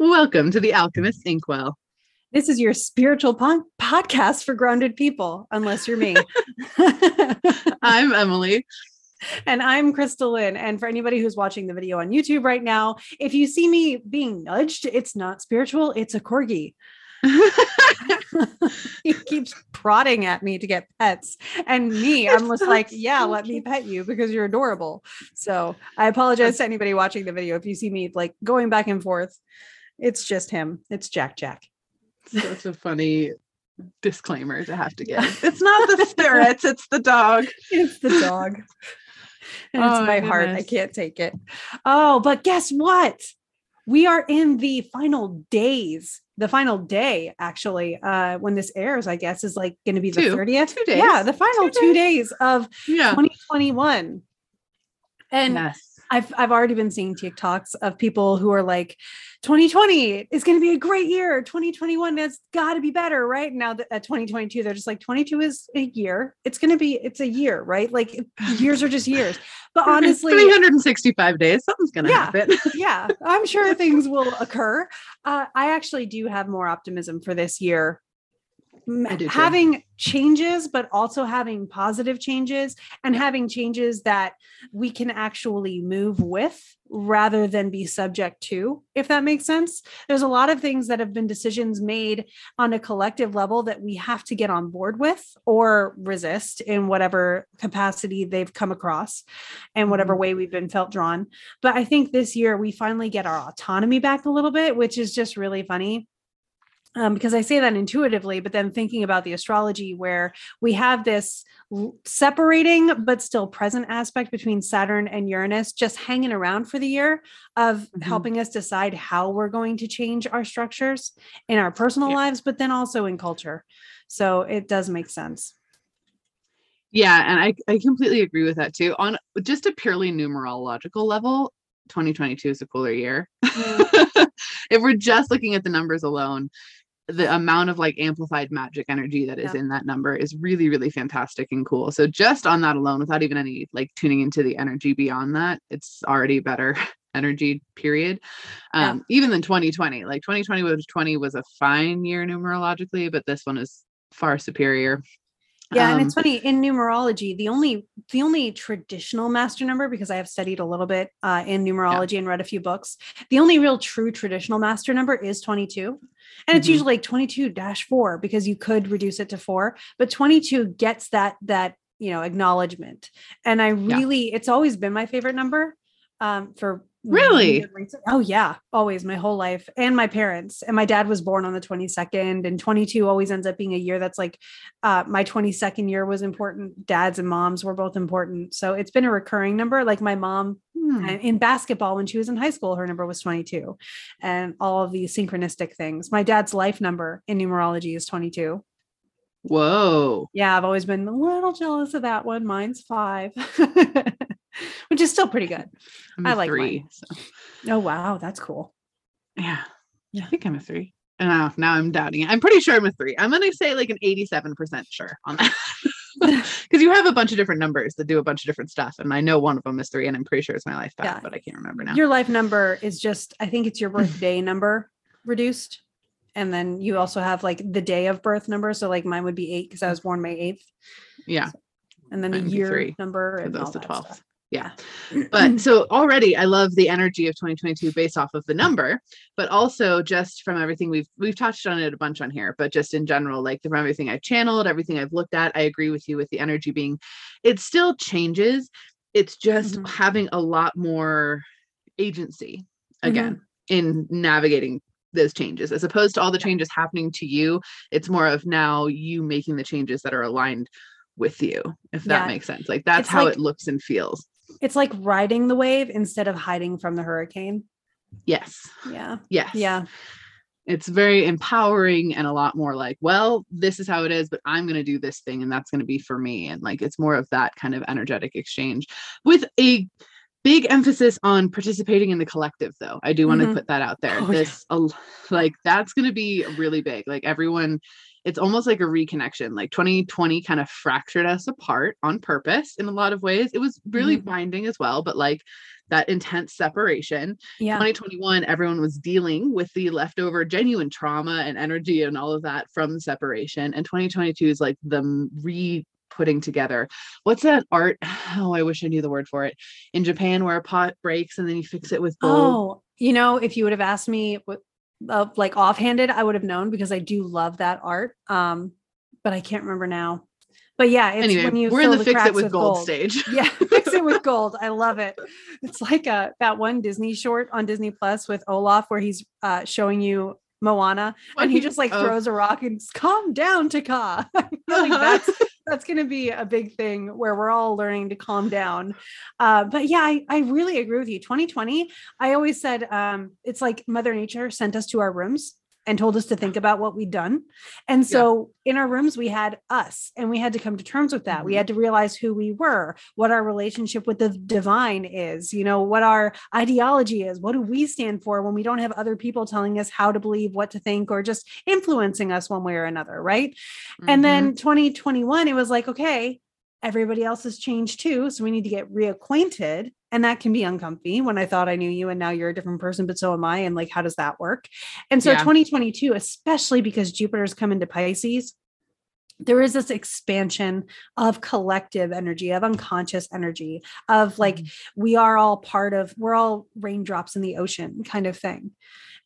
Welcome to the Alchemist Inkwell. This is your spiritual pon- podcast for grounded people, unless you're me. I'm Emily. And I'm KristaLyn. And for anybody who's watching the video on YouTube right now, if you see me being nudged, it's not spiritual, it's a corgi. he keeps prodding at me to get pets. And me, I'm just like, yeah, let me pet you because you're adorable. So I apologize to anybody watching the video if you see me like going back and forth. It's just him. It's Jack Jack. Such a funny disclaimer to have to give. It's not the spirits, it's the dog. It's the dog. And it's Oh, my my heart. I can't take it. Oh, but guess what? We are in the final days. The final day, actually, uh, when this airs, I guess, is like going to be the Two. 30th. Two days. Yeah, the final Two two days of Yeah. 2021. And yes. I've I've already been seeing TikToks of people who are like, 2020 is going to be a great year. 2021 has got to be better, right? Now that at 2022, they're just like 22 is a year. It's going to be it's a year, right? Like years are just years. But honestly, 365 days, something's gonna Yeah. happen. yeah, I'm sure things will occur. Uh, I actually do have more optimism for this year. M- I do too. Having changes, but also having positive changes and having changes that we can actually move with rather than be subject to, if that makes sense. There's a lot of things that have been decisions made on a collective level that we have to get on board with or resist in whatever capacity they've come across and whatever mm-hmm. way we've been felt drawn. But I think this year we finally get our autonomy back a little bit, which is just really funny. Um, because I say that intuitively, but then thinking about the astrology where we have this l- separating but still present aspect between Saturn and Uranus just hanging around for the year of Mhm. helping us decide how we're going to change our structures in our personal Yeah. lives, but then also in culture. So it does make sense. Yeah, and I, I completely agree with that too. On just a purely numerological level, 2022 is a cooler year. if we're just looking at the numbers alone, the amount of like amplified magic energy that is Yeah. in that number is really, really fantastic and cool. So just on that alone, without even any like tuning into the energy beyond that, it's already better energy period Yeah. um even than 2020 like 2020 was 20 was a fine year numerologically but this one is far superior Yeah, and Um, it's funny in numerology, the only the only traditional master number, because I have studied a little bit uh, in numerology and read a few books, the only real true traditional master number is 22. And it's Mhm. usually like 22 dash four because you could reduce it to four, but 22 gets that that you know acknowledgement. And I really, it's always been my favorite number um, for Really? Oh yeah, always my whole life, and my parents. And my dad was born on the 22nd, and 22 always ends up being a year that's like uh, my 22nd year was important. Dads and moms were both important. So it's been a recurring number. Like my mom hmm, in basketball when she was in high school, her number was 22, and all of these synchronistic things. My dad's life number in numerology is 22. whoa Yeah, I've always been a little jealous of that one. Mine's five, which is still pretty good. I'm I a like three so Oh, wow. That's cool. yeah Yeah. i think i'm a three and now, now i'm doubting it i'm pretty sure i'm a three i'm gonna say like an 87 percent sure on that because you have a bunch of different numbers that do a bunch of different stuff and i know one of them is three and i'm pretty sure it's my life path Yeah. but i can't remember now Your life number is just, I think it's your birthday number reduced. And then you also have like the day of birth number. So like mine would be eight because I mm. was born May 8th. yeah And then the Mine would be year three, number for and all those the 12th stuff. Yeah but so already i love the energy of 2022 based off of the number but also just from everything we've we've touched on it a bunch on here but just in general like from everything i've channeled everything i've looked at i agree with you with the energy being it still changes it's just Mhm. having a lot more agency Mm-hmm. again in navigating those changes as opposed to all the changes happening to you it's more of now you making the changes that are aligned with you if that Yeah. makes sense like that's It's how like- it looks and feels It's like riding the wave instead of hiding from the hurricane. yes Yeah. Yes. Yeah. It's very empowering and a lot more like, well, this is how it is, but I'm going to do this thing and that's going to be for me. And like, it's more of that kind of energetic exchange with a big emphasis on participating in the collective, though. I do want to mm-hmm. put that out there. Oh, yeah. this, a like, that's going to be really big. Like, everyone, it's almost like a reconnection. Like 2020 kind of fractured us apart on purpose in a lot of ways. It was really Mhm. binding as well, but like that intense separation. Yeah. 2021, everyone was dealing with the leftover genuine trauma and energy and all of that from the separation. And 2022 is like the re putting together. What's that art? Oh, I wish I knew the word for it. In Japan, where a pot breaks and then you fix it with gold. Oh, you know, if you would have asked me what, uh, like offhanded, I would have known because I do love that art. Um, but I can't remember now. But yeah, it's anyway, when you we're in fill the fix it with gold, stage. Yeah, fix it with gold. I love it. It's like a that one Disney short on Disney Plus with Olaf where he's uh, showing you Moana and he just like throws a rock and calm down, Taka. I feel like that's that's going to be a big thing where we're all learning to calm down. Uh, but yeah, I, I really agree with you. 2020, I always said um, it's like Mother Nature sent us to our rooms and told us to think about what we'd done. And so in our rooms, we had us and we had to come to terms with that. We Mhm. had to realize who we were, what our relationship with the divine is, you know, what our ideology is. What do we stand for when we don't have other people telling us how to believe, what to think, or just influencing us one way or another, right? And Mhm. then 2021, it was like, okay, everybody else has changed too. So we need to get reacquainted. And that can be uncomfy when I thought I knew you and now you're a different person, but so am I. And like, how does that work? And so Yeah. 2022, especially because Jupiter's come into Pisces, there is this expansion of collective energy, of unconscious energy, of like Mhm. we are all part of, we're all raindrops in the ocean kind of thing.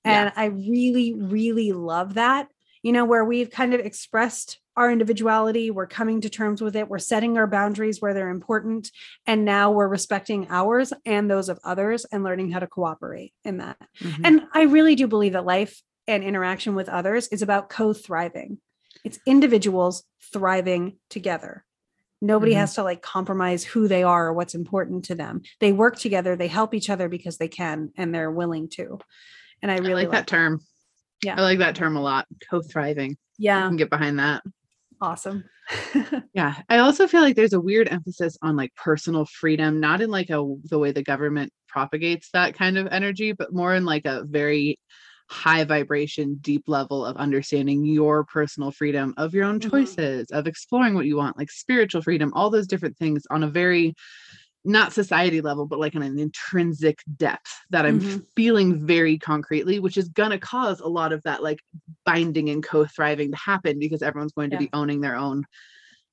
Yeah. And I really, really love that, you know, where we've kind of expressed our individuality, we're coming to terms with it, we're setting our boundaries where they're important. And now we're respecting ours and those of others and learning how to cooperate in that. Mhm. And I really do believe that life and interaction with others is about co thriving. It's individuals thriving together. Nobody Mhm. has to like compromise who they are or what's important to them. They work together, they help each other because they can and they're willing to. And I I really like that term. Yeah. I like that term a lot. Co-thriving. I Yeah, can get behind that. awesome. Yeah. I also feel like there's a weird emphasis on like personal freedom, not in like a the way the government propagates that kind of energy, but more in like a very high vibration, deep level of understanding your personal freedom of your own Mhm. choices, of exploring what you want, like spiritual freedom, all those different things on a very not society level, but like on an intrinsic depth that I'm Mhm. feeling very concretely, which is gonna cause a lot of that like binding and co-thriving to happen because everyone's going to Yeah. be owning their own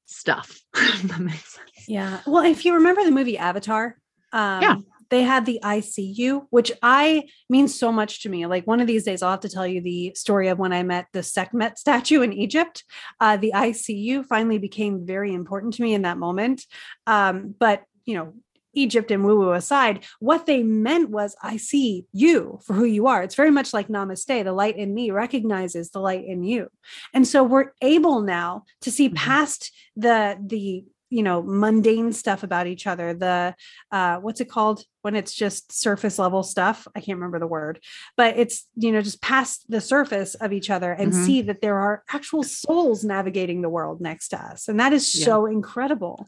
stuff. that makes sense. Yeah. Well, if you remember the movie Avatar, um, they had the ICU, which I means so much to me. Like one of these days, I'll have to tell you the story of when I met the Sekhmet statue in Egypt. Uh, the ICU finally became very important to me in that moment. Um, but you know, Egypt and woo woo aside, what they meant was, I see you for who you are. It's very much like namaste. The light in me recognizes the light in you. And so we're able now to see Mhm. past the, the, you know, mundane stuff about each other. The, uh, what's it called when it's just surface level stuff? I can't remember the word, but it's, you know, just past the surface of each other and Mhm. see that there are actual souls navigating the world next to us. And that is Yeah. so incredible.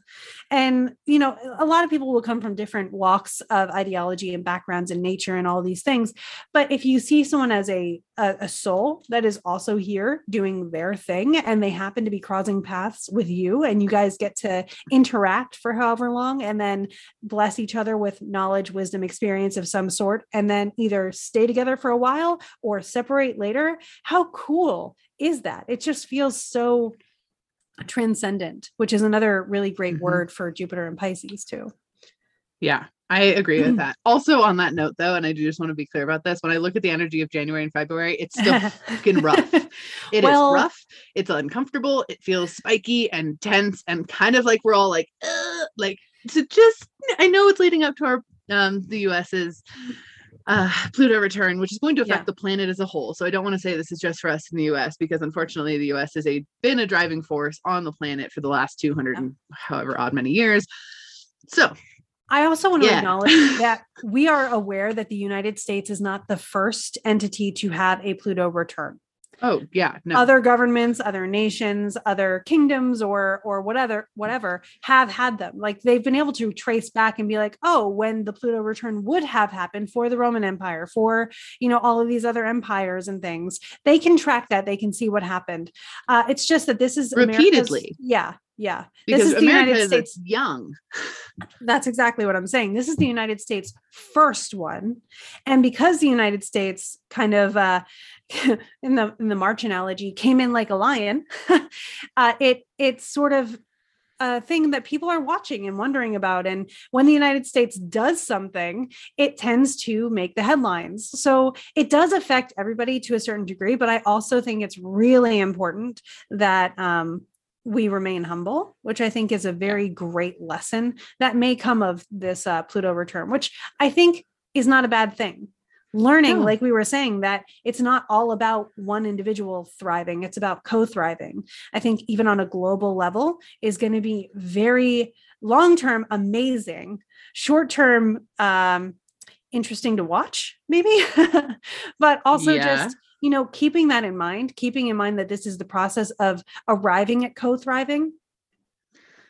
And, you know, a lot of people will come from different walks of ideology and backgrounds and nature and all these things. But if you see someone as a, a, a soul that is also here doing their thing and they happen to be crossing paths with you and you guys get to interact for however long and then bless each other with knowledge, wisdom, experience of some sort, and then either stay together for a while or separate later, how cool is that? It just feels so transcendent, which is another really great Mhm. word for Jupiter and Pisces too. Yeah, I agree with that. Also, on that note, though, and I do just want to be clear about this, when I look at the energy of January and February, it's still fucking rough. It is Well- rough. It's uncomfortable. It feels spiky and tense, and kind of like we're all like, "Ugh," like to just. I know it's leading up to our um the US's uh Pluto return, which is going to affect Yeah. the planet as a whole. So I don't want to say this is just for us in the US because unfortunately the US has a been a driving force on the planet for the last 200 and however odd many years. So I also want to Yeah. acknowledge that we are aware that the United States is not the first entity to have a Pluto return. Oh yeah, no. other governments other nations other kingdoms or or whatever whatever have had them like they've been able to trace back and be like oh when the pluto return would have happened for the roman empire for you know all of these other empires and things they can track that they can see what happened uh, it's just that this is America's- Repeatedly. yeah yeah because this is the America united is states young. that's exactly what I'm saying. This is the United States' first one, and because the United States kind of uh, in the in the March analogy came in like a lion, uh, it it's sort of a thing that people are watching and wondering about. And when the United States does something, it tends to make the headlines. So it does affect everybody to a certain degree. But I also think it's really important that um, we remain humble, which I think is a very great lesson that may come of this uh, Pluto return, which I think is not a bad thing. Learning, like we were saying, that it's not all about one individual thriving, it's about co thriving. I think, even on a global level, is going to be very long term amazing, short term um, interesting to watch, maybe, but also Yeah. just you know, keeping that in mind, keeping in mind that this is the process of arriving at co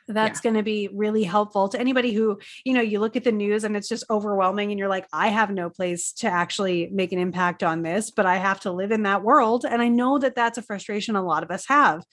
That's going to be really helpful to anybody who, you know, you look at the news and it's just overwhelming and you're like, I have no place to actually make an impact on this, but I have to live in that world. And I know that that's a frustration a lot of us have.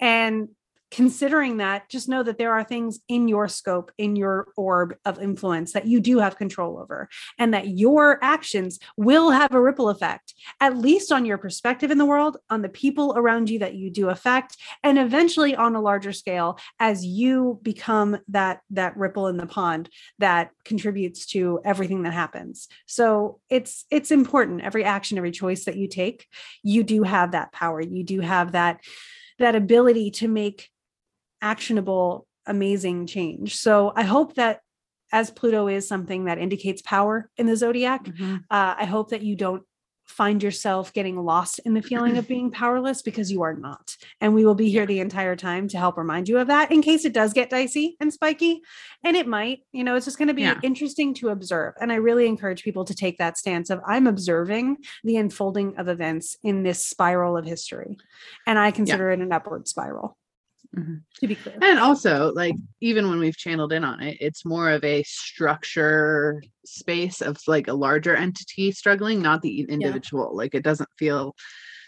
And considering that, just know that there are things in your scope, in your orb of influence that you do have control over, and that your actions will have a ripple effect, at least on your perspective in the world, on the people around you that you do affect, and eventually on a larger scale as you become that that ripple in the pond that contributes to everything that happens. So it's it's important. Every action, every choice that you take, you do have that power. You do have that that ability to make actionable amazing change. So i hope that as pluto is something that indicates power in the zodiac Mhm. uh, i hope that you don't find yourself getting lost in the feeling of being powerless because you are not. And we will be here the entire time to help remind you of that in case it does get dicey and spiky. And it might you know it's just going to be Yeah. interesting to observe. And i really encourage people to take that stance of i'm observing the unfolding of events in this spiral of history. And i consider it an upward spiral Mhm. to be clear And also, like, even when we've channeled in on it, it's more of a structure space of like a larger entity struggling, not the individual. Like, it doesn't feel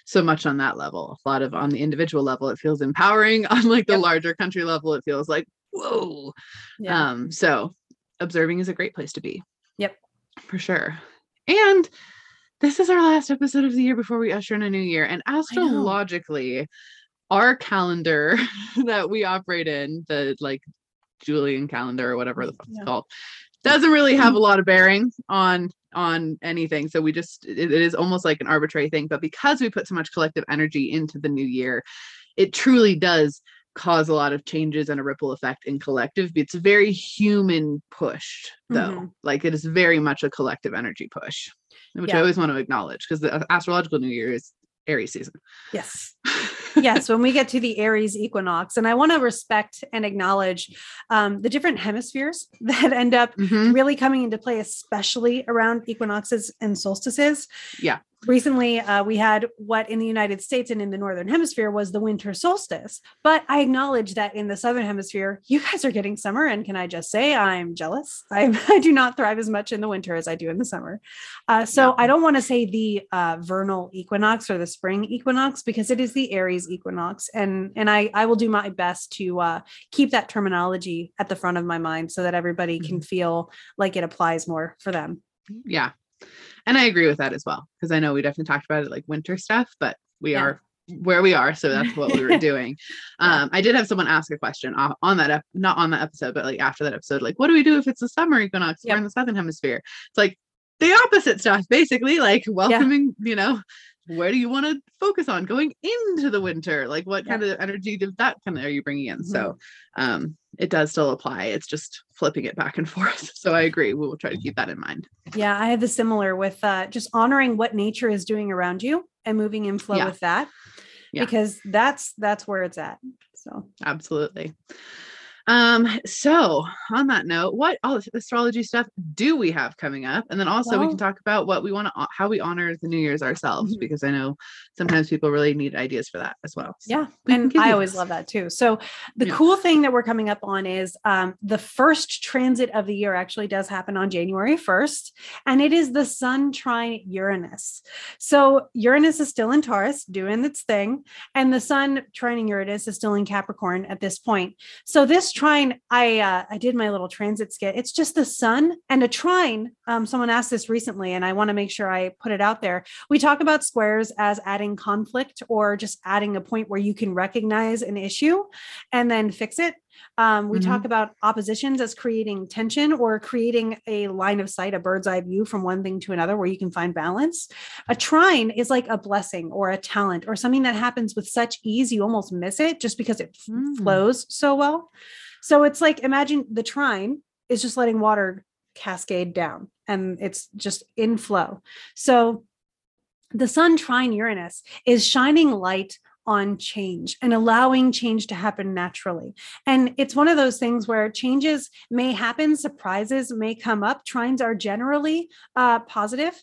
so much on that level. A lot of on the individual level, it feels empowering. On like the Yep. larger country level, it feels like, whoa. yeah Um, so observing is a great place to be. Yep. For sure. And this is our last episode of the year before we usher in a new year. And astrologically, our calendar that we operate in, the like Julian calendar or whatever the fuck Yeah. it's called, doesn't really have a lot of bearing on on anything. So we just it- it is almost like an arbitrary thing. But because we put so much collective energy into the new year, it truly does cause a lot of changes and a ripple effect in collective. It's very human pushed though. Mhm. Like it is very much a collective energy push, which I always want to acknowledge because the astrological new year is Aries season. yes yes when we get to the aries equinox and i want to respect and acknowledge um, the different hemispheres that end up Mhm. really coming into play especially around equinoxes and solstices Yeah. Recently uh, we had what in the united states and in the northern hemisphere was the winter solstice. But i acknowledge that in the southern hemisphere you guys are getting summer. And can i just say i'm jealous? I, I do not thrive as much in the winter as i do in the summer. Uh, so i don't want to say the uh, vernal equinox or the spring equinox because it is the aries equinox. And and i i will do my best to uh, keep that terminology at the front of my mind so that everybody Mm-hmm. can feel like it applies more for them. Yeah. And I agree with that as well. Because I know we definitely talked about it like winter stuff, but we Yeah. are where we are. So that's what we were doing. Um, I did have someone ask a question on that, ep- not on that episode, but like after that episode, like, what do we do if it's the summer equinox? We're Yep. in the southern hemisphere. It's like the opposite stuff, basically, like welcoming, you know, where do you want to focus on going into the winter? Like, what kind of energy does that kind of are you bringing in? So, um, it does still apply. It's just flipping it back and forth. So I agree. We will try to keep that in mind. Yeah, I have a similar with uh, just honoring what nature is doing around you and moving in flow Yeah. with that, Yeah. because that's that's where it's at. So absolutely Um, so on that note, what all astrology stuff do we have coming up? And then also we can talk about what we want to how we honor the New Year's ourselves, Mhm. because I know sometimes people really need ideas for that as well. So Yeah. we And I always love that too. So the Yeah. cool thing that we're coming up on is um, the first transit of the year actually does happen on January 1st, and it is the sun trine Uranus. So Uranus is still in Taurus doing its thing, and the sun trining Uranus is still in Capricorn at this point. So this trine, I uh, I did my little transit skit. It's just the sun and a trine. Um, someone asked this recently, and I want to make sure I put it out there. We talk about squares as adding conflict or just adding a point where you can recognize an issue and then fix it. Um, we talk about oppositions as creating tension or creating a line of sight, a bird's eye view from one thing to another where you can find balance. A trine is like a blessing or a talent or something that happens with such ease you almost miss it just because it Mm. flows so well. So it's like imagine the trine is just letting water cascade down and it's just in flow. So the sun trine Uranus is shining light on change and allowing change to happen naturally. And it's one of those things where changes may happen, surprises may come up. Trines are generally uh, positive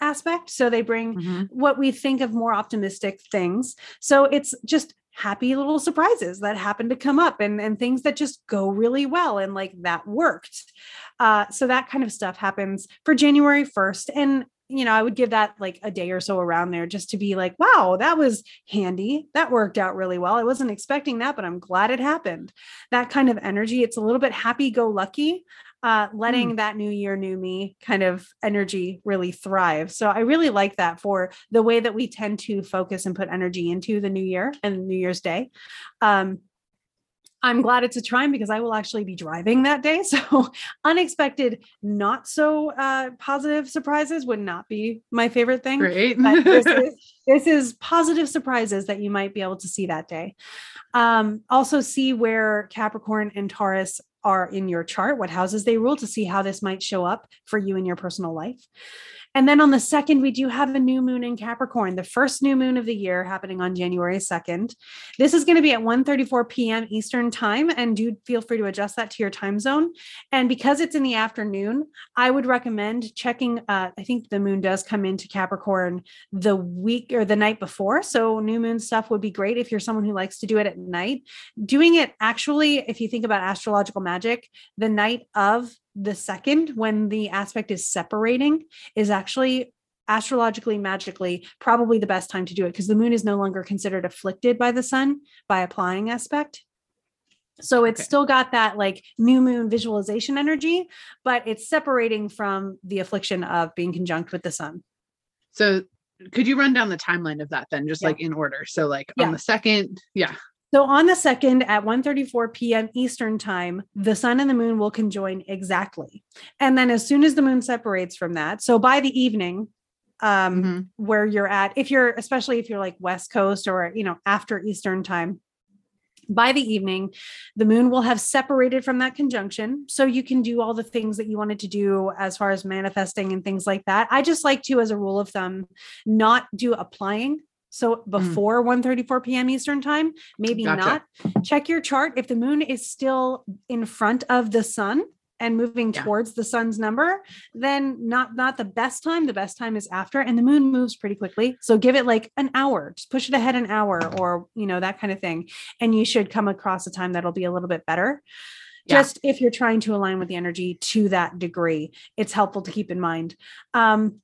aspect. So they bring Mhm. what we think of more optimistic things. So it's just happy little surprises that happen to come up and, and things that just go really well and like that worked. Uh, so that kind of stuff happens for January 1st. And you know, I would give that like a day or so around there just to be like, wow, that was handy. That worked out really well. I wasn't expecting that, but I'm glad it happened. That kind of energy. It's a little bit happy go lucky, uh, letting that new year, new me kind of energy really thrive. So I really like that for the way that we tend to focus and put energy into the new year and New Year's Day. Um, I'm glad it's a trine because I will actually be driving that day. So unexpected, not so uh, positive surprises would not be my favorite thing. Great. But this is, this is positive surprises that you might be able to see that day. Um, also, see where Capricorn and Taurus are in your chart, what houses they rule to see how this might show up for you in your personal life. And then on the second, we do have a new moon in Capricorn, the first new moon of the year happening on January 2nd. This is going to be at 1:34 p.m. Eastern time. And do feel free to adjust that to your time zone. And because it's in the afternoon, I would recommend checking. Uh, I think the moon does come into Capricorn the week or the night before. So new moon stuff would be great if you're someone who likes to do it at night. Doing it actually, if you think about astrological magic, the night of the second, when the aspect is separating, is actually astrologically, magically, probably the best time to do it because the moon is no longer considered afflicted by the sun by applying aspect. So it's Okay. still got that like new moon visualization energy, but it's separating from the affliction of being conjunct with the sun. so could you run down the timeline of that then, just Yeah. like in order? So like Yeah. on the second, yeah. So on the second at 1:34 p.m. Eastern time, the sun and the moon will conjoin exactly. And then as soon as the moon separates from that, so by the evening, um, Mhm. where you're at, if you're especially if you're like West Coast or you know after Eastern time, by the evening, the moon will have separated from that conjunction. So you can do all the things that you wanted to do as far as manifesting and things like that. I just like to, as a rule of thumb, not do applying. So before 1:34 p.m. Eastern time, maybe Gotcha. not. Check your chart. If the moon is still in front of the sun and moving Yeah. towards the sun's number, then not not the best time. The best time is after, and the moon moves pretty quickly. So give it like an hour. Just push it ahead an hour, or you know that kind of thing, and you should come across a time that'll be a little bit better. Yeah. Just if you're trying to align with the energy to that degree, it's helpful to keep in mind. Um,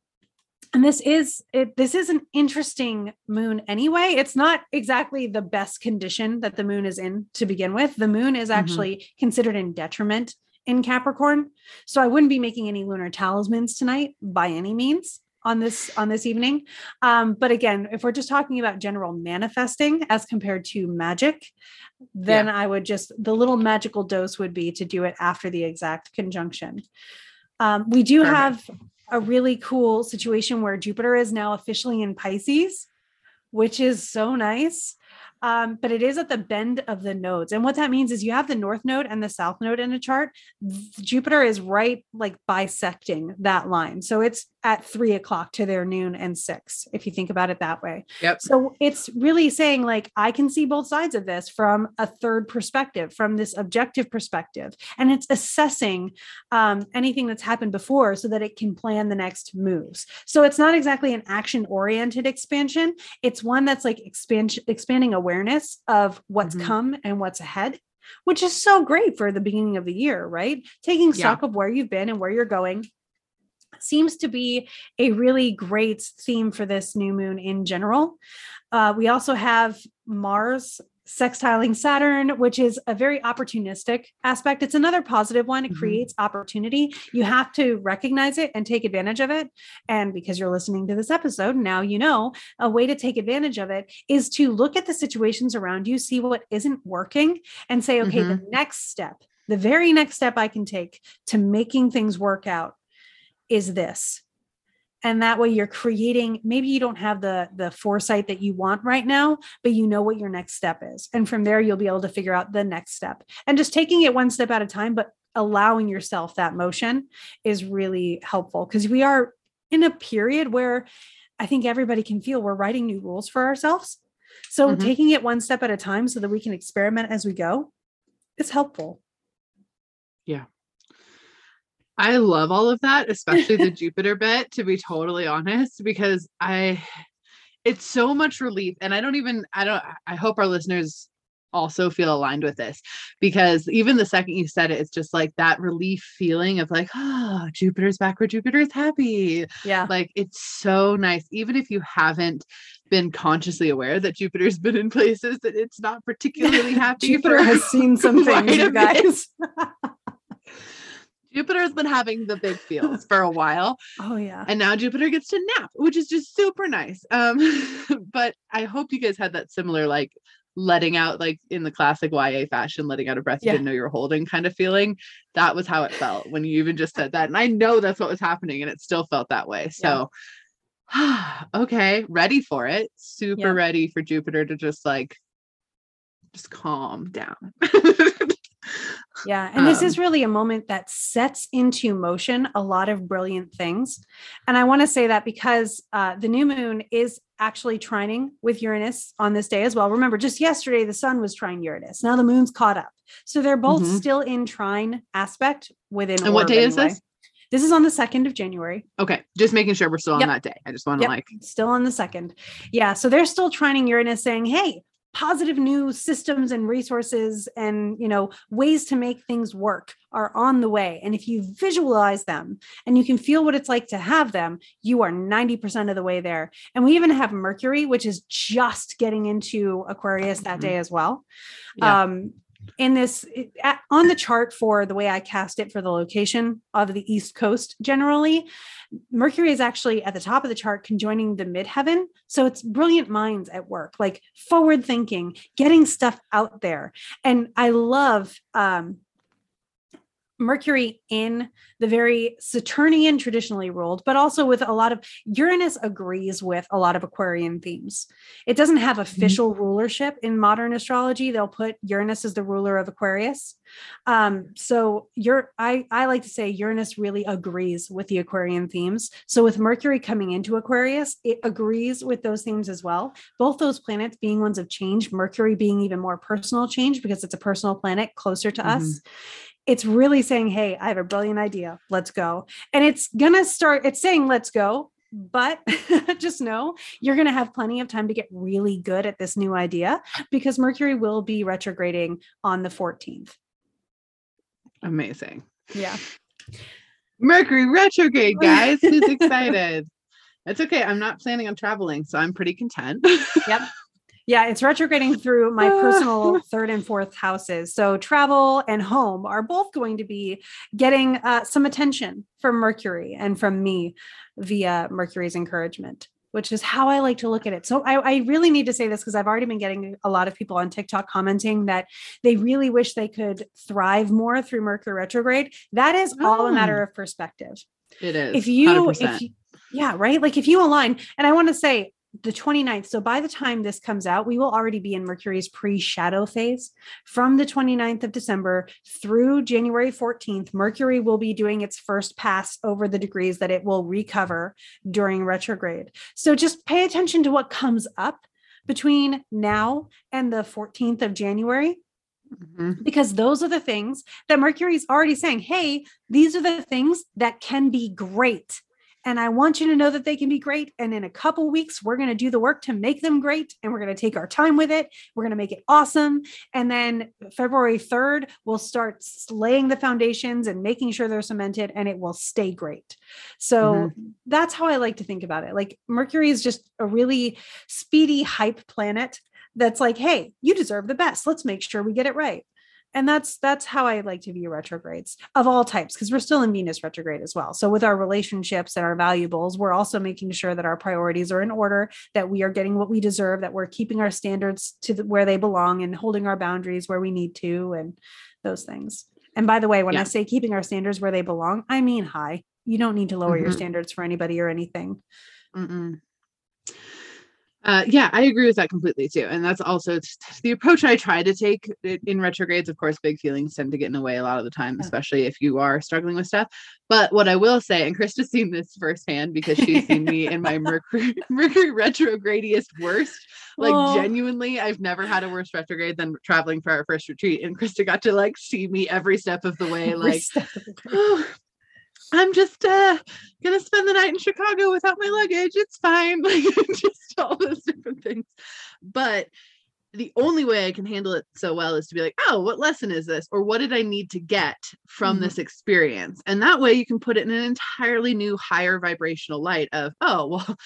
and this is it this is an interesting moon anyway. It's not exactly the best condition that the moon is in to begin with. The moon is Mhm. actually considered in detriment in capricorn. So i wouldn't be making any lunar talismans tonight by any means on this on this evening. Um, but again if we're just talking about general manifesting as compared to magic then i would just the little magical dose would be to do it after the exact conjunction. Um, we do Perfect. have a really cool situation where Jupiter is now officially in Pisces, which is so nice. Um, but it is at the bend of the nodes. And what that means is you have the north node and the south node in a chart. Jupiter is right like bisecting that line. So it's at three o'clock to their noon and six, if you think about it that way. Yep. So it's really saying, like, I can see both sides of this from a third perspective, from this objective perspective. And it's assessing um, anything that's happened before so that it can plan the next moves. So it's not exactly an action oriented expansion, it's one that's like expansion, expanding awareness of what's Mhm. come and what's ahead. Which is so great for the beginning of the year, right? Taking Yeah. stock of where you've been and where you're going, seems to be a really great theme for this new moon in general. Uh, we also have Mars sextiling Saturn, which is a very opportunistic aspect. It's another positive one. It Mhm. creates opportunity. You have to recognize it and take advantage of it. And because you're listening to this episode, now you know a way to take advantage of it is to look at the situations around you, see what isn't working, and say, okay, the next step, the very next step I can take to making things work out is this and that way you're creating maybe you don't have the the foresight that you want right now but you know what your next step is. And from there you'll be able to figure out the next step. And just taking it one step at a time but allowing yourself that motion is really helpful. Because we are in a period where i think everybody can feel we're writing new rules for ourselves. So Mhm. taking it one step at a time so that we can experiment as we go is helpful I love all of that, especially the Jupiter bit, to be totally honest, because I it's so much relief. And I don't even I don't I hope our listeners also feel aligned with this because even the second you said it, it's just like that relief feeling of like, oh, Jupiter's back where Jupiter is happy. yeah Like it's so nice, even if you haven't been consciously aware that Jupiter's been in places that it's not particularly happy. jupiter has seen some things you guys Jupiter's been having the big feels for a while. oh yeah and now Jupiter gets to nap, which is just super nice. Um, but I hope you guys had that similar like letting out, like in the classic YA fashion, letting out a breath Yeah. you didn't know you were holding kind of feeling. That was how it felt when you even just said that. And I know that's what was happening, and it still felt that way. So okay, ready for it. Super Yeah. ready for Jupiter to just like just calm down. Yeah. And this is Um, really a moment that sets into motion a lot of brilliant things. And I want to say that because uh, the new moon is actually trining with Uranus on this day as well. Remember, just yesterday, the sun was trine Uranus. Now the moon's caught up. So they're both Mhm. still in trine aspect within. and what day is this? This is on the 2nd of January. Okay, just making sure we're still on Yep. that day. I just want to Yep. like Still on the second. Yeah. So they're still trining Uranus saying, hey, positive new systems and resources and you know ways to make things work are on the way and if you visualize them and you can feel what it's like to have them you are 90% of the way there and we even have mercury which is just getting into aquarius that Mhm. day as well Yeah. um in this on the chart for the way i cast it for the location of the east coast generally Mercury is actually at the top of the chart conjoining the midheaven. So it's brilliant minds at work, like forward thinking, getting stuff out there. And I love um, Mercury in the very Saturnian traditionally ruled, but also with a lot of Uranus agrees with a lot of Aquarian themes. It doesn't have official rulership in modern astrology. They'll put Uranus as the ruler of Aquarius. Um, so your I, I like to say Uranus really agrees with the Aquarian themes. So with Mercury coming into Aquarius, it agrees with those themes as well. Both those planets being ones of change, Mercury being even more personal change because it's a personal planet closer to us it's really saying, Hey, I have a brilliant idea. Let's go. And it's going to start, it's saying, let's go. But just know you're going to have plenty of time to get really good at this new idea because Mercury will be retrograding on the 14th. amazing. Yeah. Mercury retrograde, guys. Who's excited? It's okay. I'm not planning on traveling, so I'm pretty content. Yeah. It's retrograding through my personal third and fourth houses. So travel and home are both going to be getting uh, some attention from Mercury and from me via Mercury's encouragement. Which is how I like to look at it. So I, I really need to say this because I've already been getting a lot of people on TikTok commenting that they really wish they could thrive more through Mercury retrograde. That is all a matter of perspective it is. if you 100%. if you, yeah right like if you align and i want to say the 29th. So by the time this comes out, we will already be in Mercury's pre shadow phase. From the 29th of December through January 14th, Mercury will be doing its first pass over the degrees that it will recover during retrograde. So just pay attention to what comes up between now and the 14th of January Mhm. because those are the things that Mercury's already saying, hey, these are the things that can be great. And I want you to know that they can be great. And in a couple weeks, we're going to do the work to make them great. And we're going to take our time with it. We're going to make it awesome. And then February 3rd, we'll start laying the foundations and making sure they're cemented and it will stay great. So mm-hmm. that's how I like to think about it. Like Mercury is just a really speedy hype planet that's like, hey, you deserve the best. Let's make sure we get it right. And that's that's how I like to view retrogrades of all types because we're still in Venus retrograde as well. So with our relationships and our valuables, we're also making sure that our priorities are in order, that we are getting what we deserve, that we're keeping our standards to the, where they belong and holding our boundaries where we need to and those things. And by the way, when Yeah. I say keeping our standards where they belong, I mean high. You don't need to lower your Mhm. standards for anybody or anything. Mm-mm. Uh, yeah, I agree with that completely too. And that's also the approach I try to take in retrogrades. Of course, big feelings tend to get in the way a lot of the time, especially if you are struggling with stuff. But what I will say, and Krista's seen this firsthand because she's seen me in my Mercury Mercury retrogradiest worst. Like Oh. genuinely, I've never had a worse retrograde than traveling for our first retreat. And Krista got to like see me every step of the way, like oh, I'm just uh gonna spend the night in Chicago without my luggage. It's fine. Like just all those different things. But the only way I can handle it so well is to be like, oh, what lesson is this? Or what did I need to get from Mhm. this experience? And that way you can put it in an entirely new, higher vibrational light of, oh, well,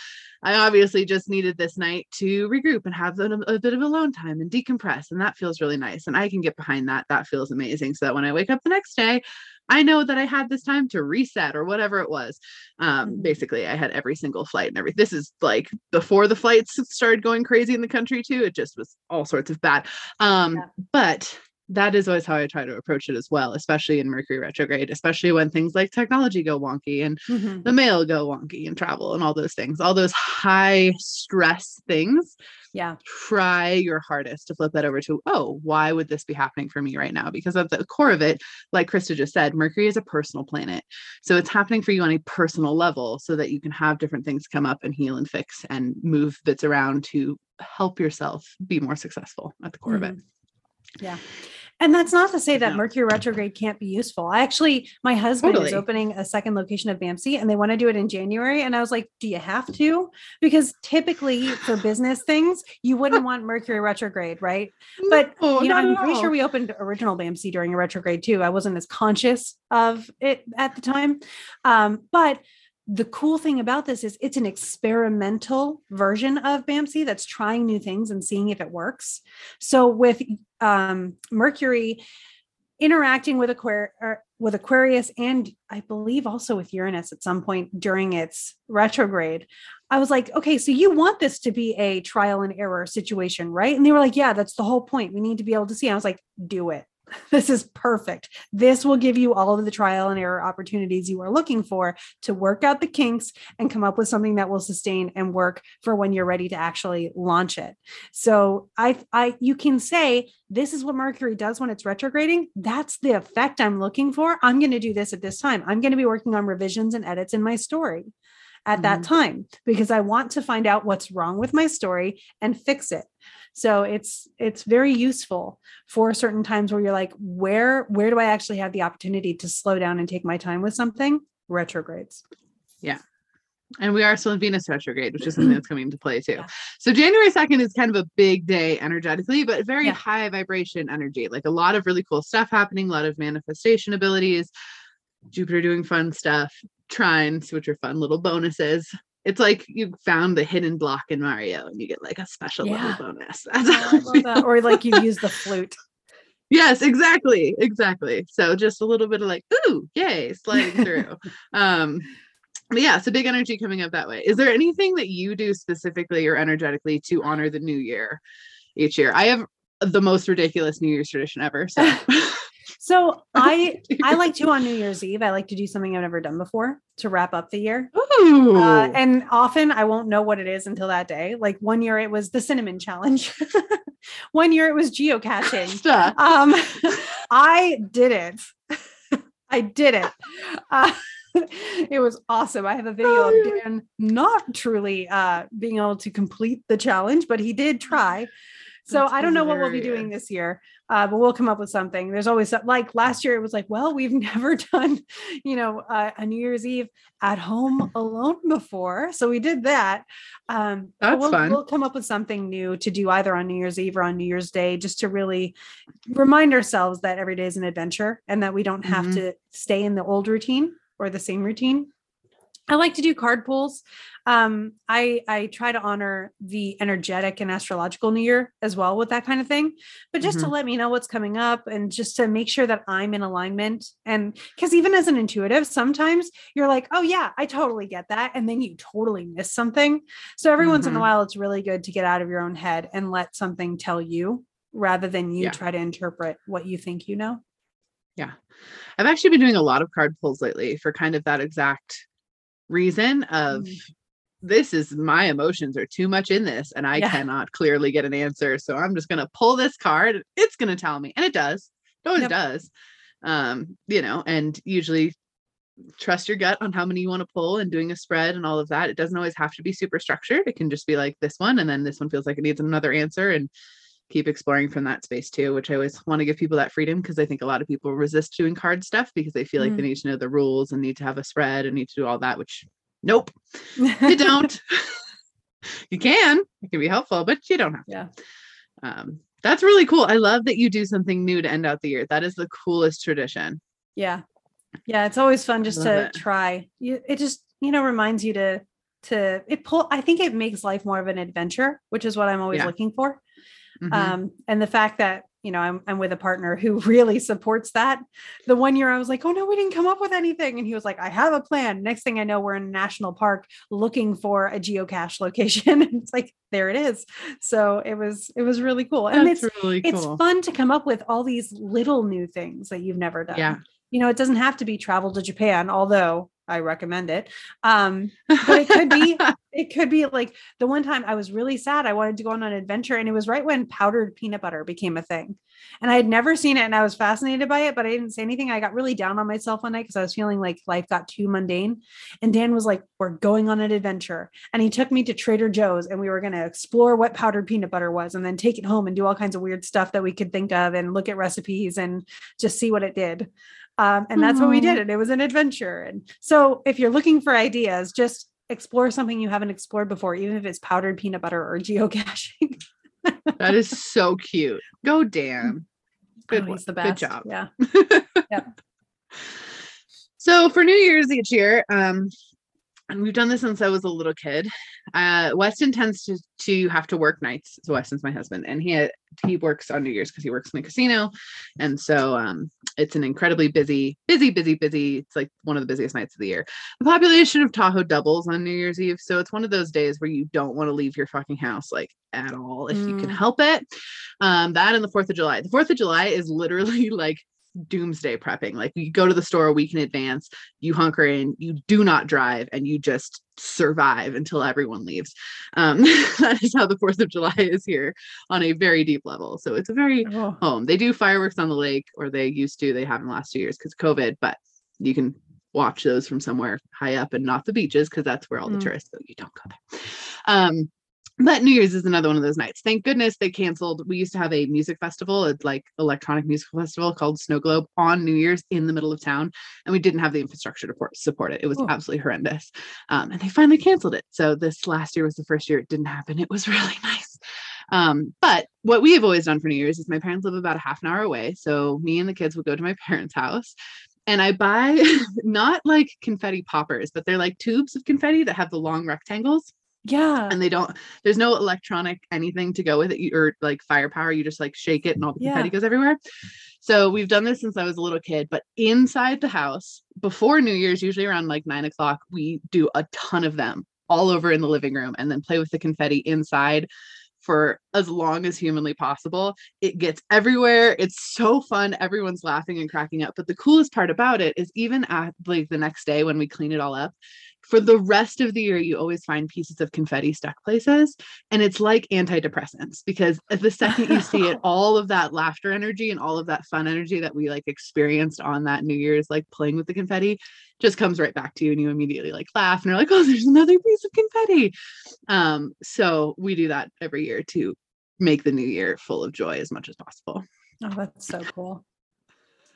I obviously just needed this night to regroup and have a, a bit of alone time and decompress. And that feels really nice. And I can get behind that. That feels amazing. So that when I wake up the next day, I know that I had this time to reset or whatever it was. Um, Mhm. basically, I had every single flight and everything. This is like before the flights started going crazy in the country too. It just was all sorts of bad. Um, Yeah. but that is always how I try to approach it as well, especially in Mercury retrograde, especially when things like technology go wonky and Mhm. the mail go wonky and travel and all those things, all those high stress things. Yeah. Try your hardest to flip that over to, oh, why would this be happening for me right now? Because at the core of it, like Krista just said, Mercury is a personal planet. So it's happening for you on a personal level so that you can have different things come up and heal and fix and move bits around to help yourself be more successful at the core of it. Mhm. Yeah. And that's not to say that No. Mercury retrograde can't be useful. I actually, my husband is opening a second location of BAMC and they want to do it in January. And I was like, do you have to? Because typically for business things, you wouldn't want Mercury retrograde, right? But No, you know, I'm pretty sure we opened original BAMC during a retrograde too. I wasn't as conscious of it at the time. Um, but the cool thing about this is it's an experimental version of BAMC that's trying new things and seeing if it works. So with um, Mercury interacting with Aquar- with Aquarius and I believe also with Uranus at some point during its retrograde, I was like, okay, so you want this to be a trial and error situation, right? And they were like, yeah, that's the whole point. We need to be able to see. I was like, do it. This is perfect. This will give you all of the trial and error opportunities you are looking for to work out the kinks and come up with something that will sustain and work for when you're ready to actually launch it. So I I you can say this is what Mercury does when it's retrograding. That's the effect I'm looking for. I'm going to do this at this time. I'm going to be working on revisions and edits in my story at that Mhm. time because I want to find out what's wrong with my story and fix it. So it's it's very useful for certain times where you're like, where where do I actually have the opportunity to slow down and take my time with something? Retrogrades. Yeah. And we are still in Venus retrograde, which is something that's coming into play too. Yeah. So January 2nd is kind of a big day energetically, but very Yeah. high vibration energy. Like a lot of really cool stuff happening, a lot of manifestation abilities, Jupiter doing fun stuff, trines, which are fun little bonuses. It's like you found the hidden block in Mario and you get like a special Yeah. level bonus. That's Oh, I love that. Or like you use the flute. Yes, exactly. Exactly. So just a little bit of like, ooh, yay, sliding through. um, but yeah, so big energy coming up that way. Is there anything that you do specifically or energetically to honor the new year each year? I have the most ridiculous New Year's tradition ever. So So I I like to on New Year's Eve. I like to do something I've never done before to wrap up the year. Ooh. Uh, and often I won't know what it is until that day. Like one year it was the cinnamon challenge. one year it was geocaching. Um, I did it. I did it. Uh, it was awesome. I have a video of Oh, Dan not truly uh, being able to complete the challenge, but he did try. So That's I don't know what we'll be doing this year, uh, but we'll come up with something. There's always like last year. It was like, well, we've never done, you know, uh, a New Year's Eve at home alone before, so we did that. Um, That's we'll, fun. We'll come up with something new to do either on New Year's Eve or on New Year's Day, just to really remind ourselves that every day is an adventure and that we don't have Mhm. to stay in the old routine or the same routine. I like to do card pulls. Um, I I try to honor the energetic and astrological new year as well with that kind of thing, but just to let me know what's coming up and just to make sure that I'm in alignment. And because even as an intuitive, sometimes you're like, oh yeah, I totally get that, and then you totally miss something. So every once in a Mhm. while, it's really good to get out of your own head and let something tell you rather than you Yeah. try to interpret what you think you know. Yeah. I've actually been doing a lot of card pulls lately for kind of that exact reason of Mm. this is my emotions are too much in this and I Yeah. cannot clearly get an answer. So I'm just gonna pull this card. It's gonna tell me. And it does. It always Yep. does. Um, you know, and usually trust your gut on how many you want to pull and doing a spread and all of that. It doesn't always have to be super structured. It can just be like this one, and then this one feels like it needs another answer and keep exploring from that space too, which I always want to give people that freedom because I think a lot of people resist doing card stuff because they feel like they need to know the rules and need to have a spread and need to do all that, which nope, you don't. you can, it can be helpful, but you don't have to. Yeah. Um, that's really cool. I love that you do something new to end out the year. That is the coolest tradition. Yeah. Yeah, it's always fun just to it. try. You it just, you know, reminds you to to it pull I think it makes life more of an adventure, which is what I'm always Yeah. looking for. Mhm. Um and the fact that, you know, I'm I'm with a partner who really supports that. The one year I was like, "Oh no, we didn't come up with anything." And he was like, "I have a plan." Next thing I know, we're in a national park looking for a geocache location. and it's like, there it is. So it was it was really cool. And that's it's really it's fun to come up with all these little new things that you've never done Yeah. you know, it doesn't have to be travel to Japan, although I recommend it. Um, but it could be, it could be like the one time I was really sad. I wanted to go on an adventure, and it was right when powdered peanut butter became a thing. And I had never seen it, and I was fascinated by it, but I didn't say anything. I got really down on myself one night because I was feeling like life got too mundane. And Dan was like, "We're going on an adventure," and he took me to Trader Joe's, and we were going to explore what powdered peanut butter was, and then take it home and do all kinds of weird stuff that we could think of, and look at recipes and just see what it did. Um, and that's what we did. And it was an adventure. And so if you're looking for ideas, just explore something you haven't explored before, even if it's powdered peanut butter or geocaching. that is so cute. Go Dan. Good, Oh, the Good job. Yeah. So for New Year's each year, um, and we've done this since I was a little kid. Uh, Weston tends to to have to work nights. So Weston's my husband, and he he works on New Year's because he works in the casino, and so um, it's an incredibly busy, busy, busy, busy. It's like one of the busiest nights of the year. The population of Tahoe doubles on New Year's Eve, so it's one of those days where you don't want to leave your fucking house like at all if you can Mm. help it. Um, that and the Fourth of July. The Fourth of July is literally like doomsday prepping. Like you go to the store a week in advance, you hunker in, you do not drive, and you just survive until everyone leaves. Um, that is how the Fourth of July is here on a very deep level. So it's a very Oh, home. They do fireworks on the lake, or they used to. They haven't the last two years because COVID, but you can watch those from somewhere high up and not the beaches because that's where all the Mm. tourists go. You don't go there. Um, but New Year's is another one of those nights. Thank goodness they canceled. We used to have a music festival, a like electronic music festival called Snow Globe on New Year's in the middle of town, and we didn't have the infrastructure to support it. It was Oh. absolutely horrendous, um, and they finally canceled it. So this last year was the first year it didn't happen. It was really nice. Um, but what we have always done for New Year's is my parents live about a half an hour away, so me and the kids would go to my parents' house. And I buy not like confetti poppers, but they're like tubes of confetti that have the long rectangles yeah. and they don't there's no electronic anything to go with it you, or like firepower you just like shake it and all the confetti Yeah. goes everywhere so we've done this since i was a little kid but inside the house before new year's usually around like nine o'clock we do a ton of them all over in the living room and then play with the confetti inside for as long as humanly possible. It gets everywhere. It's so fun. Everyone's laughing and cracking up. But the coolest part about it is even at like the next day when we clean it all up, for the rest of the year, you always find pieces of confetti stuck places. And it's like antidepressants because the second you see it, all of that laughter energy and all of that fun energy that we like experienced on that New Year's, like playing with the confetti, just comes right back to you and you immediately like laugh and you're like, oh, there's another piece of confetti. Um, so we do that every year to make the new year full of joy as much as possible. Oh, that's so cool.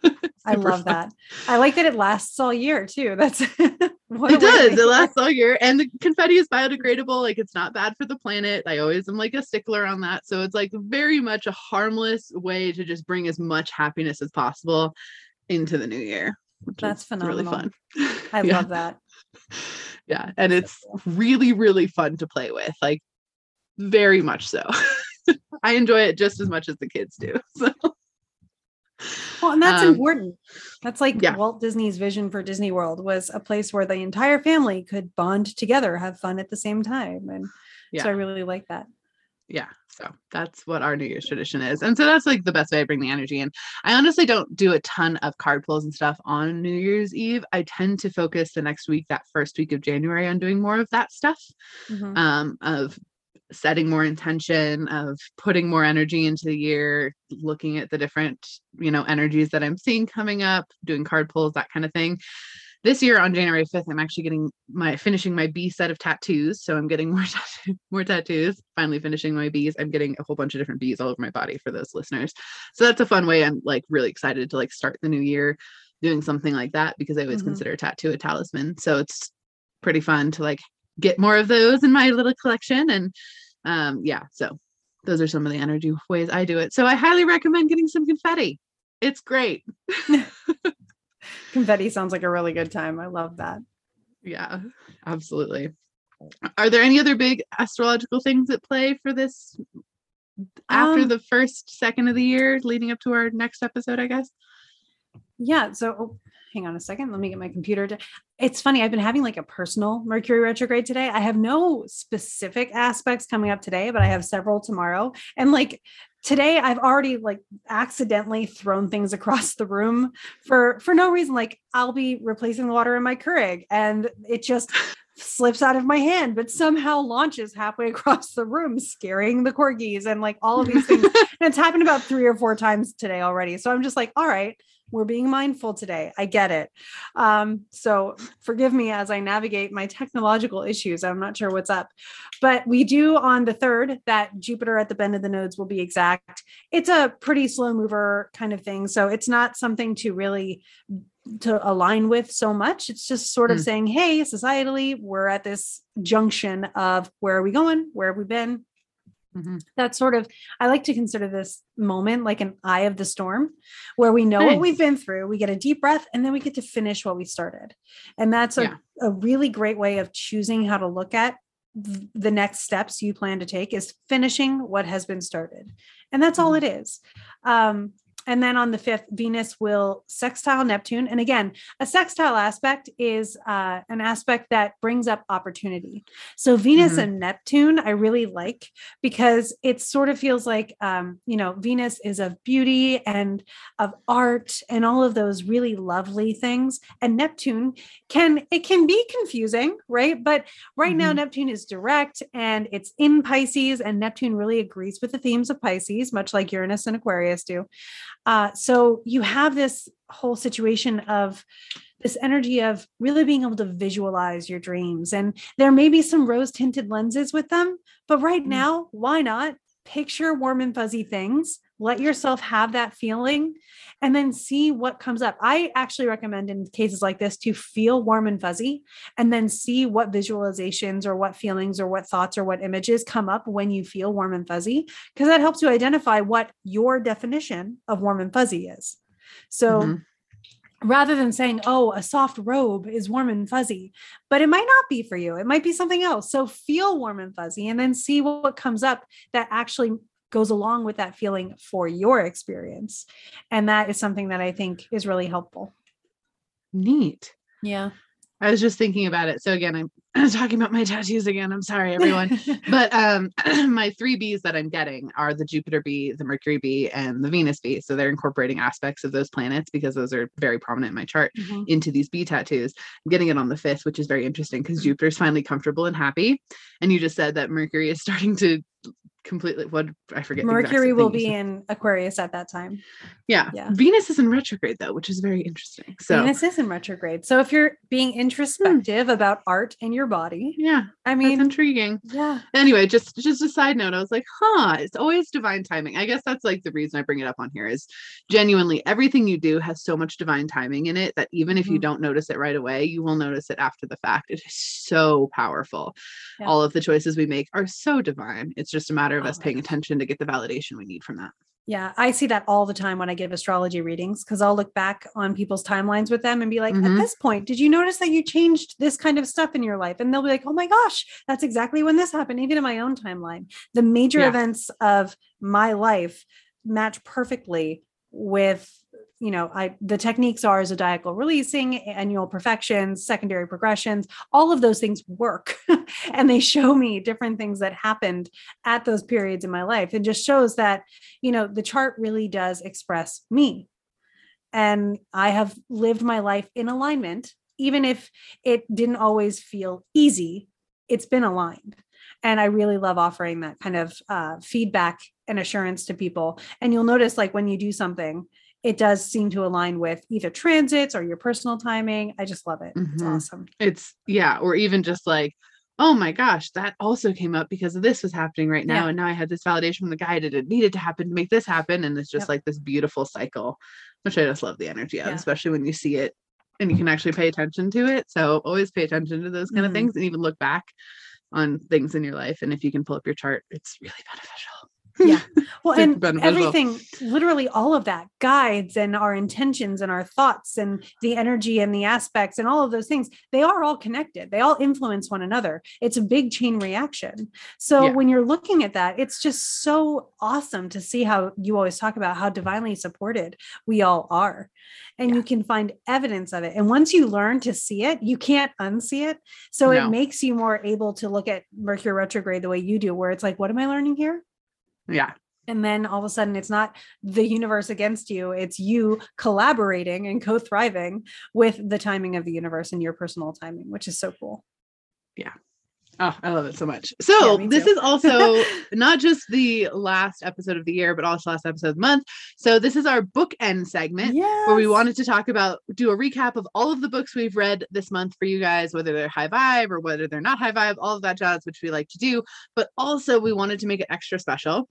I love fun. that. I like that it lasts all year too. That's it does. It lasts all year, and the confetti is biodegradable. Like it's not bad for the planet. I always am like a stickler on that. So it's like very much a harmless way to just bring as much happiness as possible into the new year. That's phenomenal. Really fun. I yeah. love that. Yeah, and it's really really fun to play with. Like very much so. I enjoy it just as much as the kids do. So well, and that's um, important. That's like yeah. Walt Disney's vision for Disney World was a place where the entire family could bond together, have fun at the same time. And yeah. so I really like that. Yeah. So that's what our New Year's tradition is. And so that's like the best way I bring the energy in. I honestly don't do a ton of card pulls and stuff on New Year's Eve. I tend to focus the next week, that first week of January, on doing more of that stuff. Mm-hmm. Um, of setting more intention of putting more energy into the year looking at the different you know energies that i'm seeing coming up doing card pulls that kind of thing. This year on january 5th i'm actually getting my finishing my bee set of tattoos so i'm getting more tattoo, more tattoos finally finishing my bees i'm getting a whole bunch of different bees all over my body for those listeners. So that's a fun way i'm like really excited to like start the new year doing something like that because i always mm-hmm. consider a tattoo a talisman. So it's pretty fun to like get more of those in my little collection. And um yeah so those are some of the energy ways i do it. So i highly recommend getting some confetti. It's great. Confetti sounds like a really good time. I love that. Yeah absolutely. Are there any other big astrological things at play for this after um, the first second of the year leading up to our next episode i guess? Yeah so hang on a second. Let me get my computer. To, it's funny. I've been having like a personal Mercury retrograde today. I have no specific aspects coming up today, but I have several tomorrow. And like today I've already like accidentally thrown things across the room for for no reason. Like I'll be replacing the water in my Keurig and it just slips out of my hand, but somehow launches halfway across the room, scaring the corgis and like all of these things. and it's happened about three or four times today already. So I'm just like, all right, we're being mindful today. I get it. Um, so forgive me as I navigate my technological issues. I'm not sure what's up, but we do on the third that Jupiter at the bend of the nodes will be exact. It's a pretty slow mover kind of thing. So it's not something to really to align with so much. It's just sort of mm. saying, hey, societally, we're at this junction of where are we going? Where have we been? Mm-hmm. That's sort of, I like to consider this moment like an eye of the storm where we know nice. what we've been through, we get a deep breath, and then we get to finish what we started. And that's a, yeah. a really great way of choosing how to look at the next steps you plan to take is finishing what has been started. And that's mm-hmm. all it is. Um, and then on the fifth, Venus will sextile Neptune. And again, a sextile aspect is uh, an aspect that brings up opportunity. So Venus mm-hmm. and Neptune, I really like because it sort of feels like, um, you know, Venus is of beauty and of art and all of those really lovely things. And Neptune can, it can be confusing, right? But right mm-hmm. now, Neptune is direct and it's in Pisces, and Neptune really agrees with the themes of Pisces, much like Uranus and Aquarius do. Uh, so you have this whole situation of this energy of really being able to visualize your dreams. And there may be some rose tinted lenses with them, but right mm. now, why not picture warm and fuzzy things let yourself have that feeling and then see what comes up. I actually recommend in cases like this to feel warm and fuzzy and then see what visualizations or what feelings or what thoughts or what images come up when you feel warm and fuzzy, because that helps you identify what your definition of warm and fuzzy is. So, mm-hmm rather than saying, oh, a soft robe is warm and fuzzy, but it might not be for you. It might be something else. So feel warm and fuzzy and then see what comes up that actually goes along with that feeling for your experience. And that is something that I think is really helpful. Neat. Yeah. I was just thinking about it. So again, I'm talking about my tattoos again. I'm sorry, everyone. but um, my three bees that I'm getting are the Jupiter bee, the Mercury bee, and the Venus bee. So they're incorporating aspects of those planets because those are very prominent in my chart Mhm. into these bee tattoos. I'm getting it on the fifth, which is very interesting because Mm-hmm. Jupiter's finally comfortable and happy. And you just said that Mercury is starting to completely what I forget. Mercury will be in Aquarius at that time. yeah. yeah. Venus is in retrograde though, which is very interesting. So Venus is in retrograde. So if you're being introspective about art in your body, yeah, I that's mean, intriguing. yeah, anyway just just a side note i was like huh it's always divine timing i guess that's like the reason i bring it up on here is genuinely everything you do has so much divine timing in it that even if you Mhm. don't notice it right away you will notice it after the fact it is so powerful Yeah. all of the choices we make are so divine it's just a matter of Oh us paying attention to get the validation we need from that yeah. I see that all the time when I give astrology readings because I'll look back on people's timelines with them and be like, Mhm. at this point, did you notice that you changed this kind of stuff in your life? And they'll be like, oh my gosh, that's exactly when this happened, even in my own timeline. The major Yeah. events of my life match perfectly with you know i the techniques are zodiacal releasing annual perfections secondary progressions all of those things work. And they show me different things that happened at those periods in my life. It just shows that you know the chart really does express me. And i have lived my life in alignment. Even if it didn't always feel easy it's been aligned. And i really love offering that kind of uh, feedback and assurance to people. And you'll notice like when you do something it does seem to align with either transits or your personal timing i just love it it's Mhm. awesome it's yeah or even just like oh my gosh that also came up because of this was happening right now Yeah. and now i had this validation from the guide that it needed to happen to make this happen and it's just Yep. like this beautiful cycle which i just love the energy of Yeah. especially when you see it and you can actually pay attention to it so always pay attention to those kind of Mhm. things and even look back on things in your life and if you can pull up your chart it's really beneficial Yeah. well and beneficial. everything literally all of that guides and our intentions and our thoughts and the energy and the aspects and all of those things they are all connected they all influence one another it's a big chain reaction so Yeah. when you're looking at that it's just so awesome to see how you always talk about how divinely supported we all are and Yeah. you can find evidence of it and once you learn to see it you can't unsee it so No. it makes you more able to look at mercury retrograde the way you do where it's like what am i learning here yeah. And then all of a sudden it's not the universe against you it's you collaborating and co-thriving with the timing of the universe and your personal timing which is so cool Oh, I love it so much. So me this is also not just the last episode of the year, but also last episode of the month. So this is our bookend segment where we wanted to talk about, do a recap of all of the books we've read this month for you guys, whether they're high vibe or whether they're not high vibe, all of that jazz, which we like to do. But also we wanted to make it extra special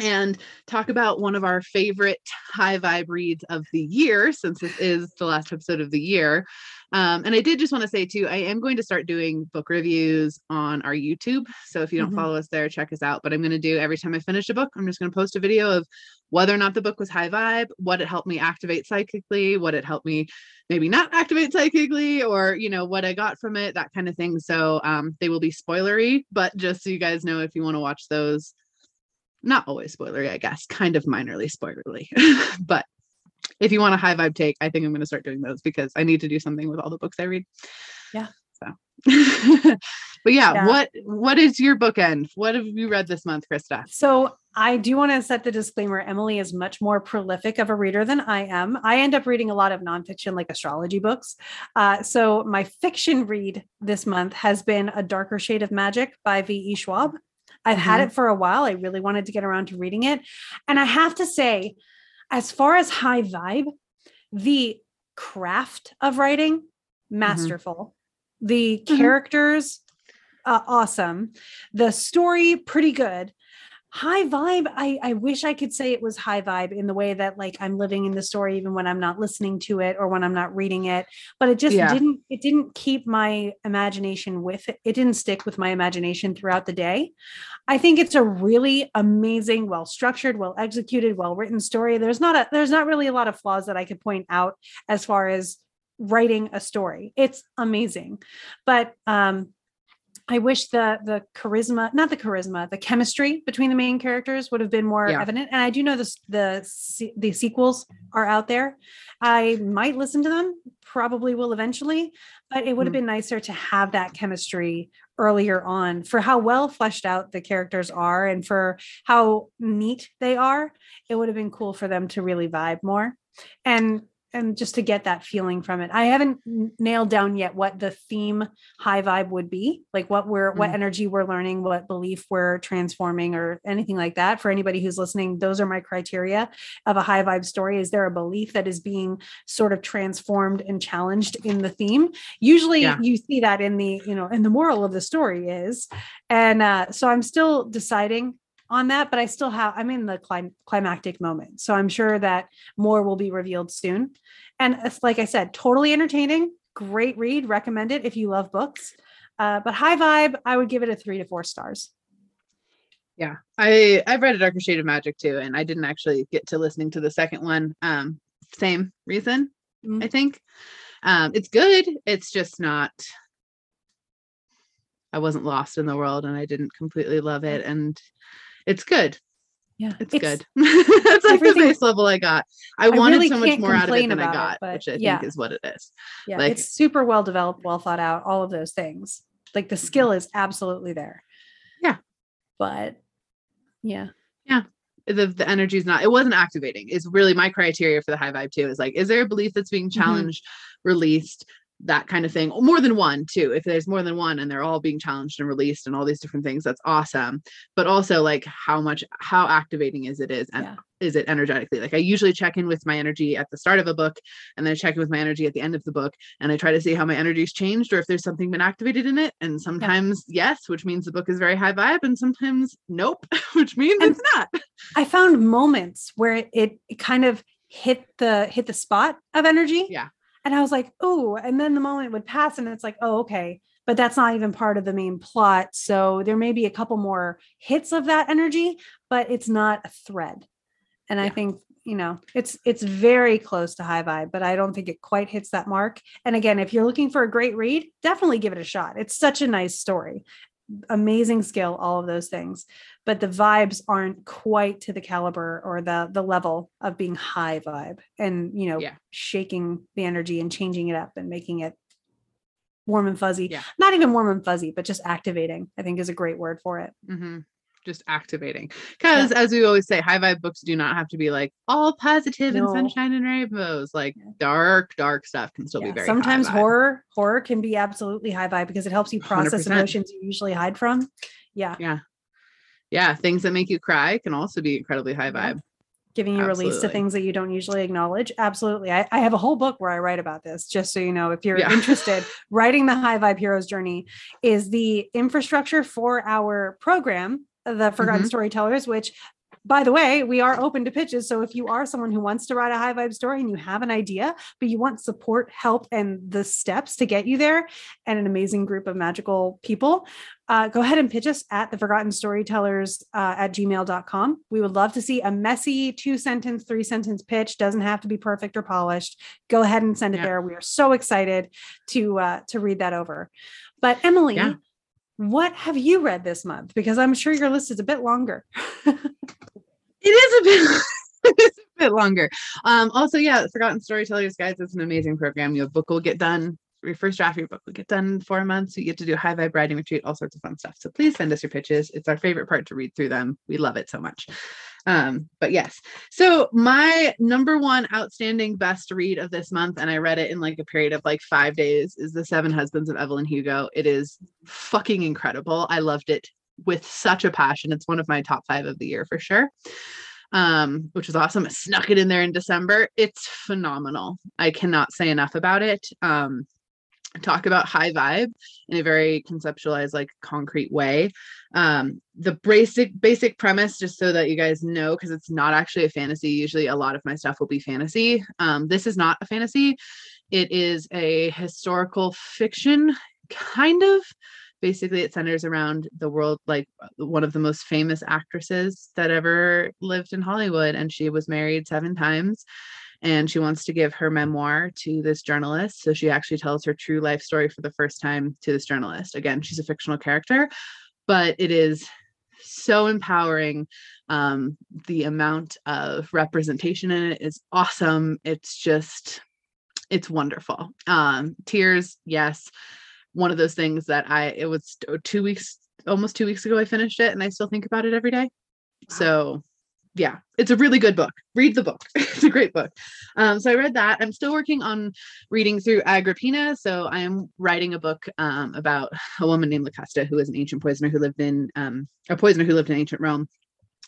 and talk about one of our favorite high vibe reads of the year, since this is the last episode of the year. Um, and I did just want to say too, I am going to start doing book reviews on our YouTube. So if you don't Mhm. follow us there, check us out. But I'm going to do every time I finish a book, I'm just going to post a video of whether or not the book was high vibe, what it helped me activate psychically, what it helped me maybe not activate psychically, or you know what I got from it, that kind of thing. So um, they will be spoilery, but just so you guys know, if you want to watch those, not always spoilery, I guess, kind of minorly spoilery, but if you want a high vibe take, I think I'm going to start doing those because I need to do something with all the books I read. Yeah. So, but yeah, Yeah. what what is your bookend? What have you read this month, Krista? so i do want to set the disclaimer emily is much more prolific of a reader than i am i end up reading a lot of nonfiction like astrology books uh, so my fiction read this month has been a darker shade of magic by v.e schwab i've had Mhm. it for a while i really wanted to get around to reading it and i have to say as far as high vibe, the craft of writing, masterful. The Mhm. characters, uh, awesome. The story, pretty good. High vibe. I, I wish I could say it was high vibe in the way that like I'm living in the story even when I'm not listening to it or when I'm not reading it. But it just Yeah. didn't it didn't keep my imagination with it. It didn't stick with my imagination throughout the day. I think it's a really amazing, well structured, well executed, well written story. There's not a there's not really a lot of flaws that I could point out as far as writing a story. It's amazing. But um I wish the the charisma, not the charisma, the chemistry between the main characters would have been more Yeah. evident. And I do know this the the sequels are out there. I might listen to them, probably will eventually, but it would have Mm. been nicer to have that chemistry earlier on for how well fleshed out the characters are and for how neat they are. It would have been cool for them to really vibe more. And and just to get that feeling from it. I haven't nailed down yet what the theme high vibe would be, like what we're what Mm. energy we're learning, what belief we're transforming or anything like that. For anybody who's listening, those are my criteria of a high vibe story. Is there a belief that is being sort of transformed and challenged in the theme? Usually Yeah. you see that in the, you know, and the moral of the story is. And uh, so I'm still deciding on that, but I still have, I'm in the clim- climactic moment. So I'm sure that more will be revealed soon. And it's like I said, totally entertaining, great read, recommend it if you love books. Uh, but high vibe, I would give it a three to four stars. Yeah, I I've read a darker shade of magic too, and I didn't actually get to listening to the second one. Um, same reason, Mm. I think. Um, it's good. It's just not. I wasn't lost in the world, and I didn't completely love it, and it's good. Yeah, It's, good. That's like the base level I got. I, wanted really so much more out of it than I about it, got, which I yeah. think is what it is. Yeah, Like- it's super well developed, well thought out, all of those things. Like the skill is absolutely there. Mm-hmm. Yeah. But yeah. Yeah. The the energy is not it wasn't activating is really my criteria for the high vibe too is like is there a belief that's being Mm-hmm. challenged released that kind of thing more than one too if there's more than one and they're all being challenged and released and all these different things that's awesome but also like how much how activating is it is and Yeah. is it energetically like i usually check in with my energy at the start of a book and then I check in with my energy at the end of the book and i try to see how my energy's changed or if there's something been activated in it and sometimes yes which means the book is very high vibe and sometimes nope which means And- it's not I found moments where it, it kind of hit the hit the spot of energy. Yeah. And I was like, oh, and then the moment would pass and it's like, oh, okay. But that's not even part of the main plot. So there may be a couple more hits of that energy, but it's not a thread. And I think, you know, it's it's very close to high vibe, but I don't think it quite hits that mark. And again, if you're looking for a great read, definitely give it a shot. It's such a nice story. Amazing skill, all of those things but the vibes aren't quite to the caliber or the the level of being high vibe and you know Yeah. shaking the energy and changing it up and making it warm and fuzzy Yeah. not even warm and fuzzy but just activating i think is a great word for it hmm Just activating. Because as we always say, high vibe books do not have to be like all positive and No. sunshine and rainbows. Like Yeah. dark, dark stuff can still Yeah, be very sometimes horror horror can be absolutely high vibe because it helps you process 100%. emotions you usually hide from yeah Yeah. Yeah. Things that make you cry can also be incredibly high Yeah. vibe. giving you release to things that you don't usually acknowledge. Absolutely. I, I have a whole book where I write about this, just so you know, if you're Yeah. interested, writing the High Vibe Heroes Journey is the infrastructure for our program, the Forgotten Mhm. Storytellers, which by the way, we are open to pitches. So if you are someone who wants to write a high vibe story and you have an idea, but you want support, help, and the steps to get you there, and an amazing group of magical people, uh, go ahead and pitch us at the forgotten storytellers uh, at gmail.com. We would love to see a messy two sentence, three sentence pitch. Doesn't have to be perfect or polished. Go ahead and send it Yeah. there. We are so excited to uh, to read that over. But Emily, Yeah. What have you read this month? Because I'm sure your list is a bit longer. It is a bit a bit longer. Um, also, yeah, Forgotten Storytellers, guys, it's an amazing program. Your book will get done. Your first draft of your book will get done in four months. You get to do high vibe writing retreat, all sorts of fun stuff. So please send us your pitches. It's our favorite part to read through them. We love it so much. Um, but yes, so my number one outstanding best read of this month, and I read it in like a period of like five days, is The Seven Husbands of Evelyn Hugo. It is fucking incredible. I loved it with such a passion. It's one of my top five of the year for sure. Um, which was awesome. I snuck it in there in December. It's phenomenal. I cannot say enough about it. Um, talk about high vibe in a very conceptualized, like concrete way. Um, the basic basic premise, just so that you guys know, because it's not actually a fantasy. Usually, a lot of my stuff will be fantasy. Um, this is not a fantasy. It is a historical fiction, kind of basically it centers around the world like one of the most famous actresses that ever lived in hollywood and she was married seven times and she wants to give her memoir to this journalist. So she actually tells her true life story for the first time to this journalist. Again, she's a fictional character, but it is so empowering. Um, the amount of representation in it is awesome. It's just, it's wonderful. Um, tears, yes. One of those things that I, it was two weeks, almost two weeks ago, I finished it and I still think about it every day. So yeah, it's a really good book. Read the book. it's a great book. Um, so I read that. I'm still working on reading through Agrippina. So I am writing a book um, about a woman named Locusta, who was an ancient poisoner who lived in um, a poisoner who lived in ancient Rome.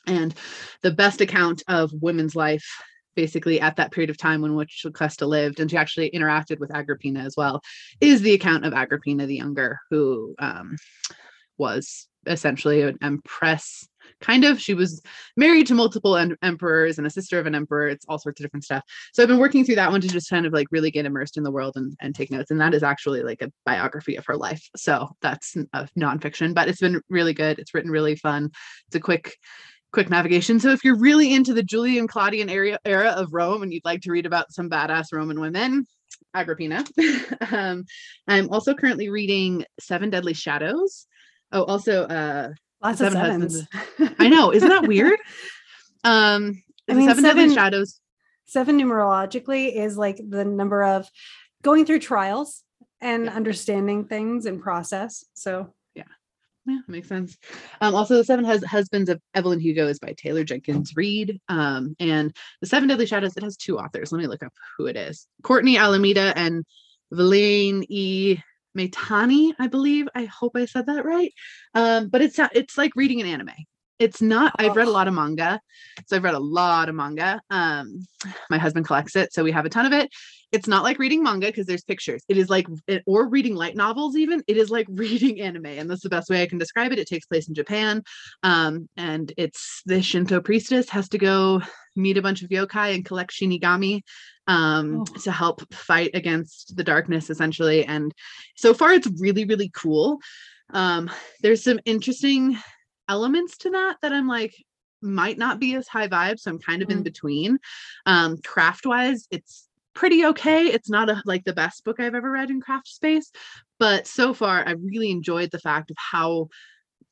And the best account of women's life basically at that period of time when which Locusta lived, and she actually interacted with Agrippina as well, is the account of Agrippina the Younger, who um, was essentially an empress kind of. She was married to multiple em- emperors and a sister of an emperor. It's all sorts of different stuff. So i've been working through that one to just kind of like really get immersed in the world and, and take notes. And that is actually like a biography of her life. So that's a nonfiction but it's been really good. It's written really fun. It's a quick quick navigation. So if you're really into the julian claudian era, era of rome and you'd like to read about some badass roman women agrippina. Um, i'm also currently reading seven deadly shadows. Oh also uh Lots Seven of sevens. Husbands. I know, isn't that weird? Um, I mean, seven, seven- shadows. Seven numerologically is like the number of going through trials and Yeah. understanding things and process. So Yeah, yeah, makes sense. Um, also, the Seven Hus- Husbands of Evelyn Hugo is by Taylor Jenkins Reid. Um, and the Seven Deadly Shadows it has two authors. Let me look up who it is: Courtney Alameda and Valynne E. Maetani, I believe. I hope I said that right. Um, but it's not- it's like reading an anime. It's not. I've read a Oh. lot of manga, so I've read a lot of manga. Um, my husband collects it, so we have a ton of it. It's not like reading manga because there's pictures. It is like, it, or reading light novels. Even it is like reading anime, and that's the best way I can describe it. It takes place in Japan, um, and it's the Shinto priestess has to go meet a bunch of yokai and collect shinigami um, Oh. to help fight against the darkness, essentially. And so far, it's really, really cool. Um, there's some interesting elements to that that I'm like might not be as high vibe, so I'm kind of in Mm. between. Um, craft wise, it's pretty okay. It's not a, like the best book I've ever read in craft space, but so far I really enjoyed the fact of how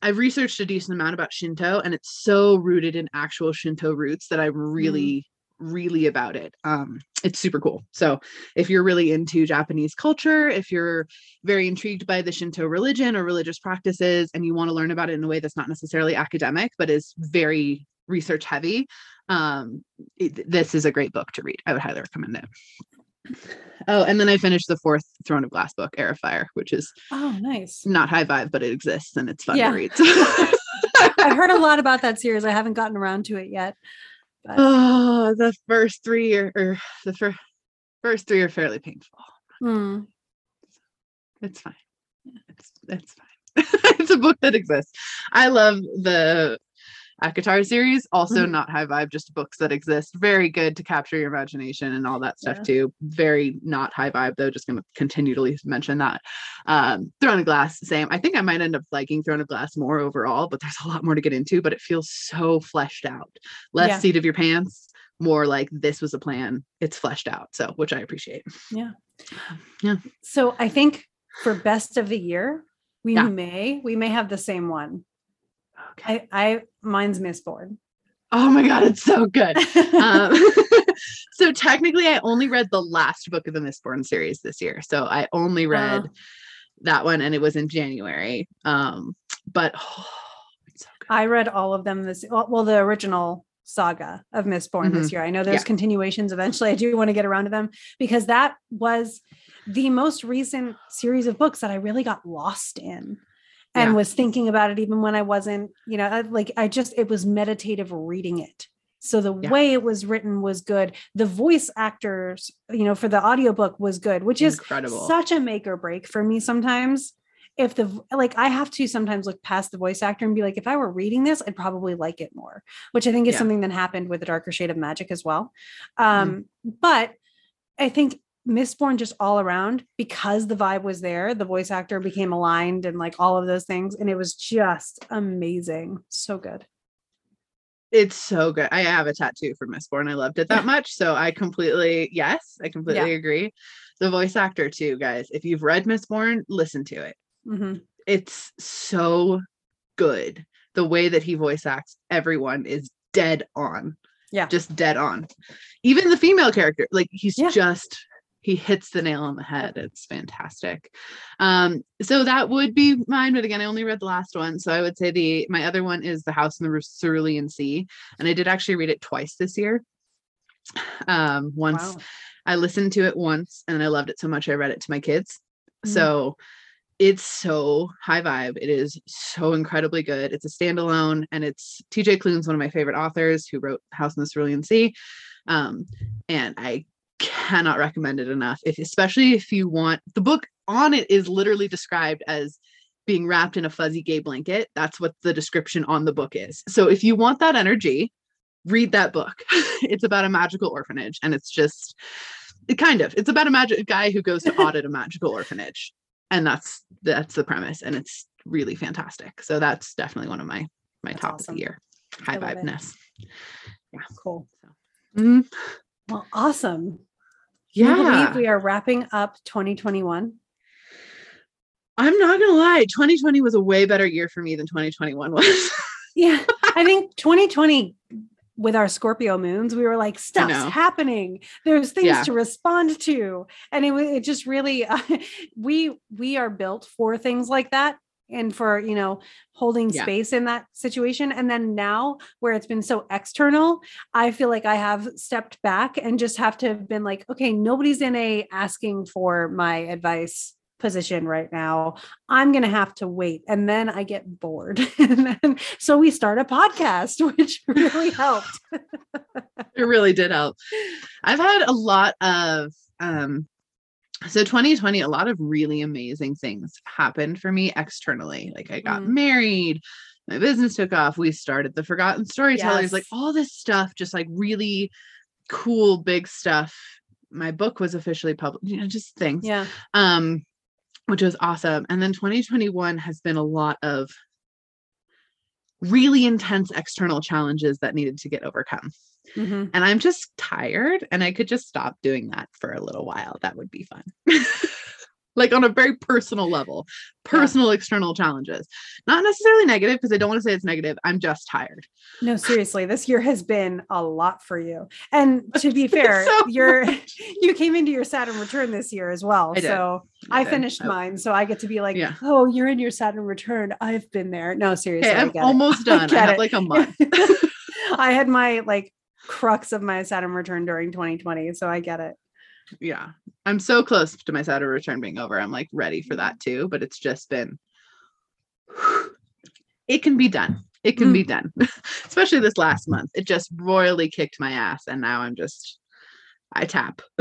I've researched a decent amount about Shinto and it's so rooted in actual Shinto roots that I'm really really about it. Um it's super cool. So if you're really into Japanese culture, if you're very intrigued by the Shinto religion or religious practices and you want to learn about it in a way that's not necessarily academic but is very research heavy, um it- this is a great book to read. I would highly recommend it. Oh, and then I finished the fourth Throne of Glass book, Heir of Fire, which is oh nice. not high vibe, but it exists and it's fun Yeah. to read. I've heard a lot about that series. I haven't gotten around to it yet. But oh, the first three are, or the fir- first three are fairly painful. hmm. It's fine. It's it's fine. it's a book that exists. I love the ACOTAR series, also Mhm. not high vibe, just books that exist. Very good to capture your imagination and all that stuff Yeah. too. Very not high vibe though. Just gonna continue to mention that. Um, Throne of Glass, same. I think I might end up liking Throne of Glass more overall, but there's a lot more to get into. But it feels so fleshed out. Less Yeah. seat of your pants, more like this was a plan. It's fleshed out. So which I appreciate. Yeah. Yeah. So I think for best of the year, we Yeah. may we may have the same one. I I mine's Mistborn. Oh my god, it's so good. um, so technically i only read the last book of the mistborn series this year so i only read Uh. that one and it was in january um but oh, it's so good. I read all of them this well, the original saga of Mistborn this year. I know there's Mm-hmm. Yeah. continuations eventually. I do want to get around to them because that was the most recent series of books that I really got lost in and Yeah. was thinking about it even when I wasn't, you know, I- like I just it was meditative reading it. So the Yeah. way it was written was good. The voice actors, you know, for the audiobook was good, which is incredible such a make or break for me sometimes if the like i have to sometimes look past the voice actor and be like if i were reading this i'd probably like it more which i think is Yeah. something that happened with the darker shade of magic as well um but i think mistborn just all around because the vibe was there the voice actor became aligned and like all of those things and it was just amazing so good It's so good. I have a tattoo for Mistborn. I loved it that much. So I completely, yes, I completely agree. The voice actor, too, guys. If you've read Mistborn, listen to it. Mhm. It's so good. The way that he voice acts everyone is dead on. Yeah. Just dead on. Even the female character, like he's Yeah. just he hits the nail on the head. It's fantastic. Um, so that would be mine, but again, I only read the last one. So I would say the my other one is The House in the Cerulean Sea. And I did actually read it twice this year. Um, once Wow. I listened to it once and I loved it so much I read it to my kids. Mhm. So it's so high vibe. It is so incredibly good. It's a standalone and it's TJ Klune's one of my favorite authors who wrote House in the Cerulean Sea. Um, and I cannot recommend it enough. If especially if you want the book on it is literally described as being wrapped in a fuzzy gay blanket. That's what the description on the book is. So if you want that energy, read that book. it's about a magical orphanage and it's just it kind of it's about a magic guy who goes to audit a magical orphanage and that's that's the premise and it's really fantastic so that's definitely one of my my That's top of the year high I love it. vibeness Cool. Mhm. Well, awesome. Yeah believe we are wrapping up 2021. i'm not gonna lie 2020 was a way better year for me than 2021 was Yeah, I think 2020 with our Scorpio moons, we were like, stuff's happening. There's things Yeah. to respond to, and it, it just really we we are built for things like that, and for you know holding Yeah. space in that situation. And then now, where it's been so external, I feel like I have stepped back and just have to have been like, okay, nobody's in a asking for my advice position right now. I'm going to have to wait. And then I get bored. and then, so we start a podcast, which really helped. it really did help i've had a lot of um so 2020 a lot of really amazing things happened for me externally like i got Mm. married my business took off we started the forgotten storytellers like all this stuff just like really cool big stuff my book was officially published you know just things Yeah. um which was awesome and then 2021 has been a lot of really intense external challenges that needed to get overcome Mhm. and I'm just tired and I could just stop doing that for a little while. That would be fun. like on a very personal level, personal external challenges. Not necessarily negative because I don't want to say it's negative. I'm just tired. No, seriously, this year has been a lot for you. And to be fair, So you're you came into your Saturn return this year as well. I. So I did. finished I- mine. So I get to be like, Yeah. oh, you're in your Saturn return. I've been there. No, seriously. I I'm get it. almost done. I have it. like a month. I had my like crux of my Saturn return during 2020. So I get it. yeah. I'm so close to my Saturn return being over. I'm like ready for that too, but it's just been it can be done. It can Mm. be done. Especially this last month. It just royally kicked my ass and now I'm just I tap.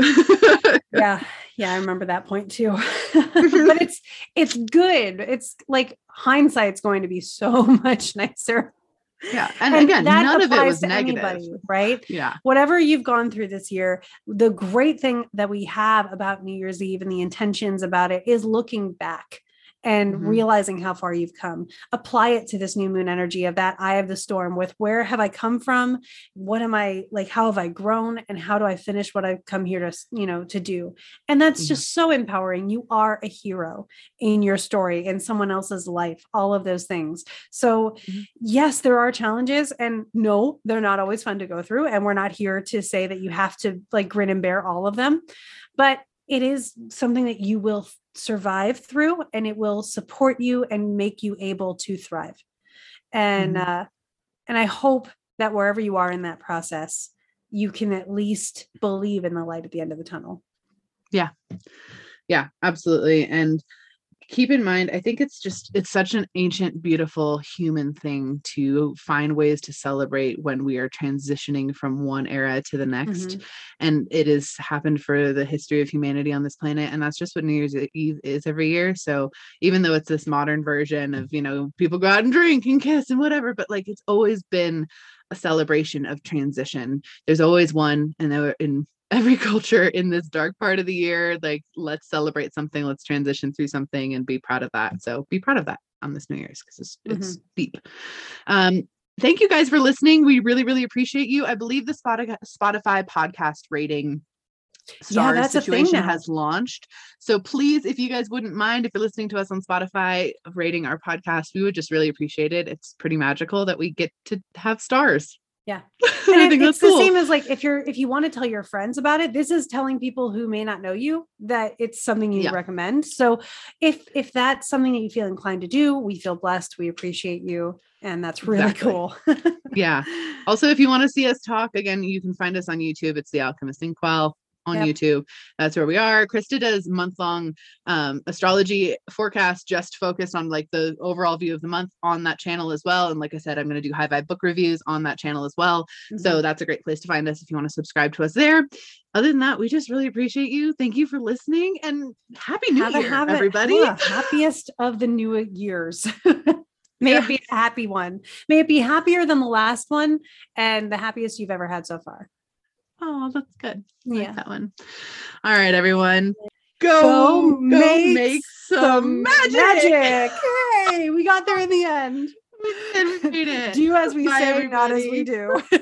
yeah yeah i remember that point too but it's it's good it's like hindsight's going to be so much nicer yeah. And, again, that none of it was negative. anybody, right Yeah. whatever you've gone through this year the great thing that we have about new year's eve and the intentions about it is looking back and Mhm. realizing how far you've come apply it to this new moon energy of that eye of the storm with where have i come from what am i like how have i grown and how do i finish what i've come here to you know to do and that's Mhm. just so empowering you are a hero in your story in someone else's life all of those things so Mhm. yes there are challenges and no they're not always fun to go through and we're not here to say that you have to like grin and bear all of them but it is something that you will survive through and it will support you and make you able to thrive and Mhm. uh and i hope that wherever you are in that process you can at least believe in the light at the end of the tunnel Yeah. Yeah, absolutely. And keep in mind, I think it's just it's such an ancient, beautiful human thing to find ways to celebrate when we are transitioning from one era to the next. Mhm. And it has happened for the history of humanity on this planet. And that's just what New Year's Eve is every year. So even though it's this modern version of, you know, people go out and drink and kiss and whatever, but like it's always been a celebration of transition. There's always one, and there were in every culture in this dark part of the year, like let's celebrate something, let's transition through something and be proud of that. So be proud of that on this New Year's because it's, it's deep. Um, thank you guys for listening. We really, really appreciate you. I believe the Spotify podcast rating star thing situation has launched. So please, if you guys wouldn't mind, if you're listening to us on Spotify, rating our podcast, we would just really appreciate it. It's pretty magical that we get to have stars. Yeah. and I And think it- it's cool. the same as like if you're if you want to tell your friends about it, this is telling people who may not know you that it's something you Yeah. recommend. So if if that's something that you feel inclined to do, we feel blessed. We appreciate you, and that's really Exactly. cool. yeah. Also, if you want to see us talk again, you can find us on YouTube. It's the Alchemist Inkwell on Yep. YouTube. That's where we are. Krista does month long um, astrology forecast, just focused on like the overall view of the month on that channel as well. And like I said, I'm going to do high vibe book reviews on that channel as well. Mm-hmm. So that's a great place to find us if you want to subscribe to us there. Other than that, we just really appreciate you. Thank you for listening and happy new Have year, have everybody. yeah, happiest of the new years. May it be a happy one. May it be happier than the last one and the happiest you've ever had so far. Oh, that's good. I like Yeah. that one. All right, everyone. Go Go, go make make, some magic. Magic. Hey, we got there in the end. We did, it. Do as we Bye, say, not as we do.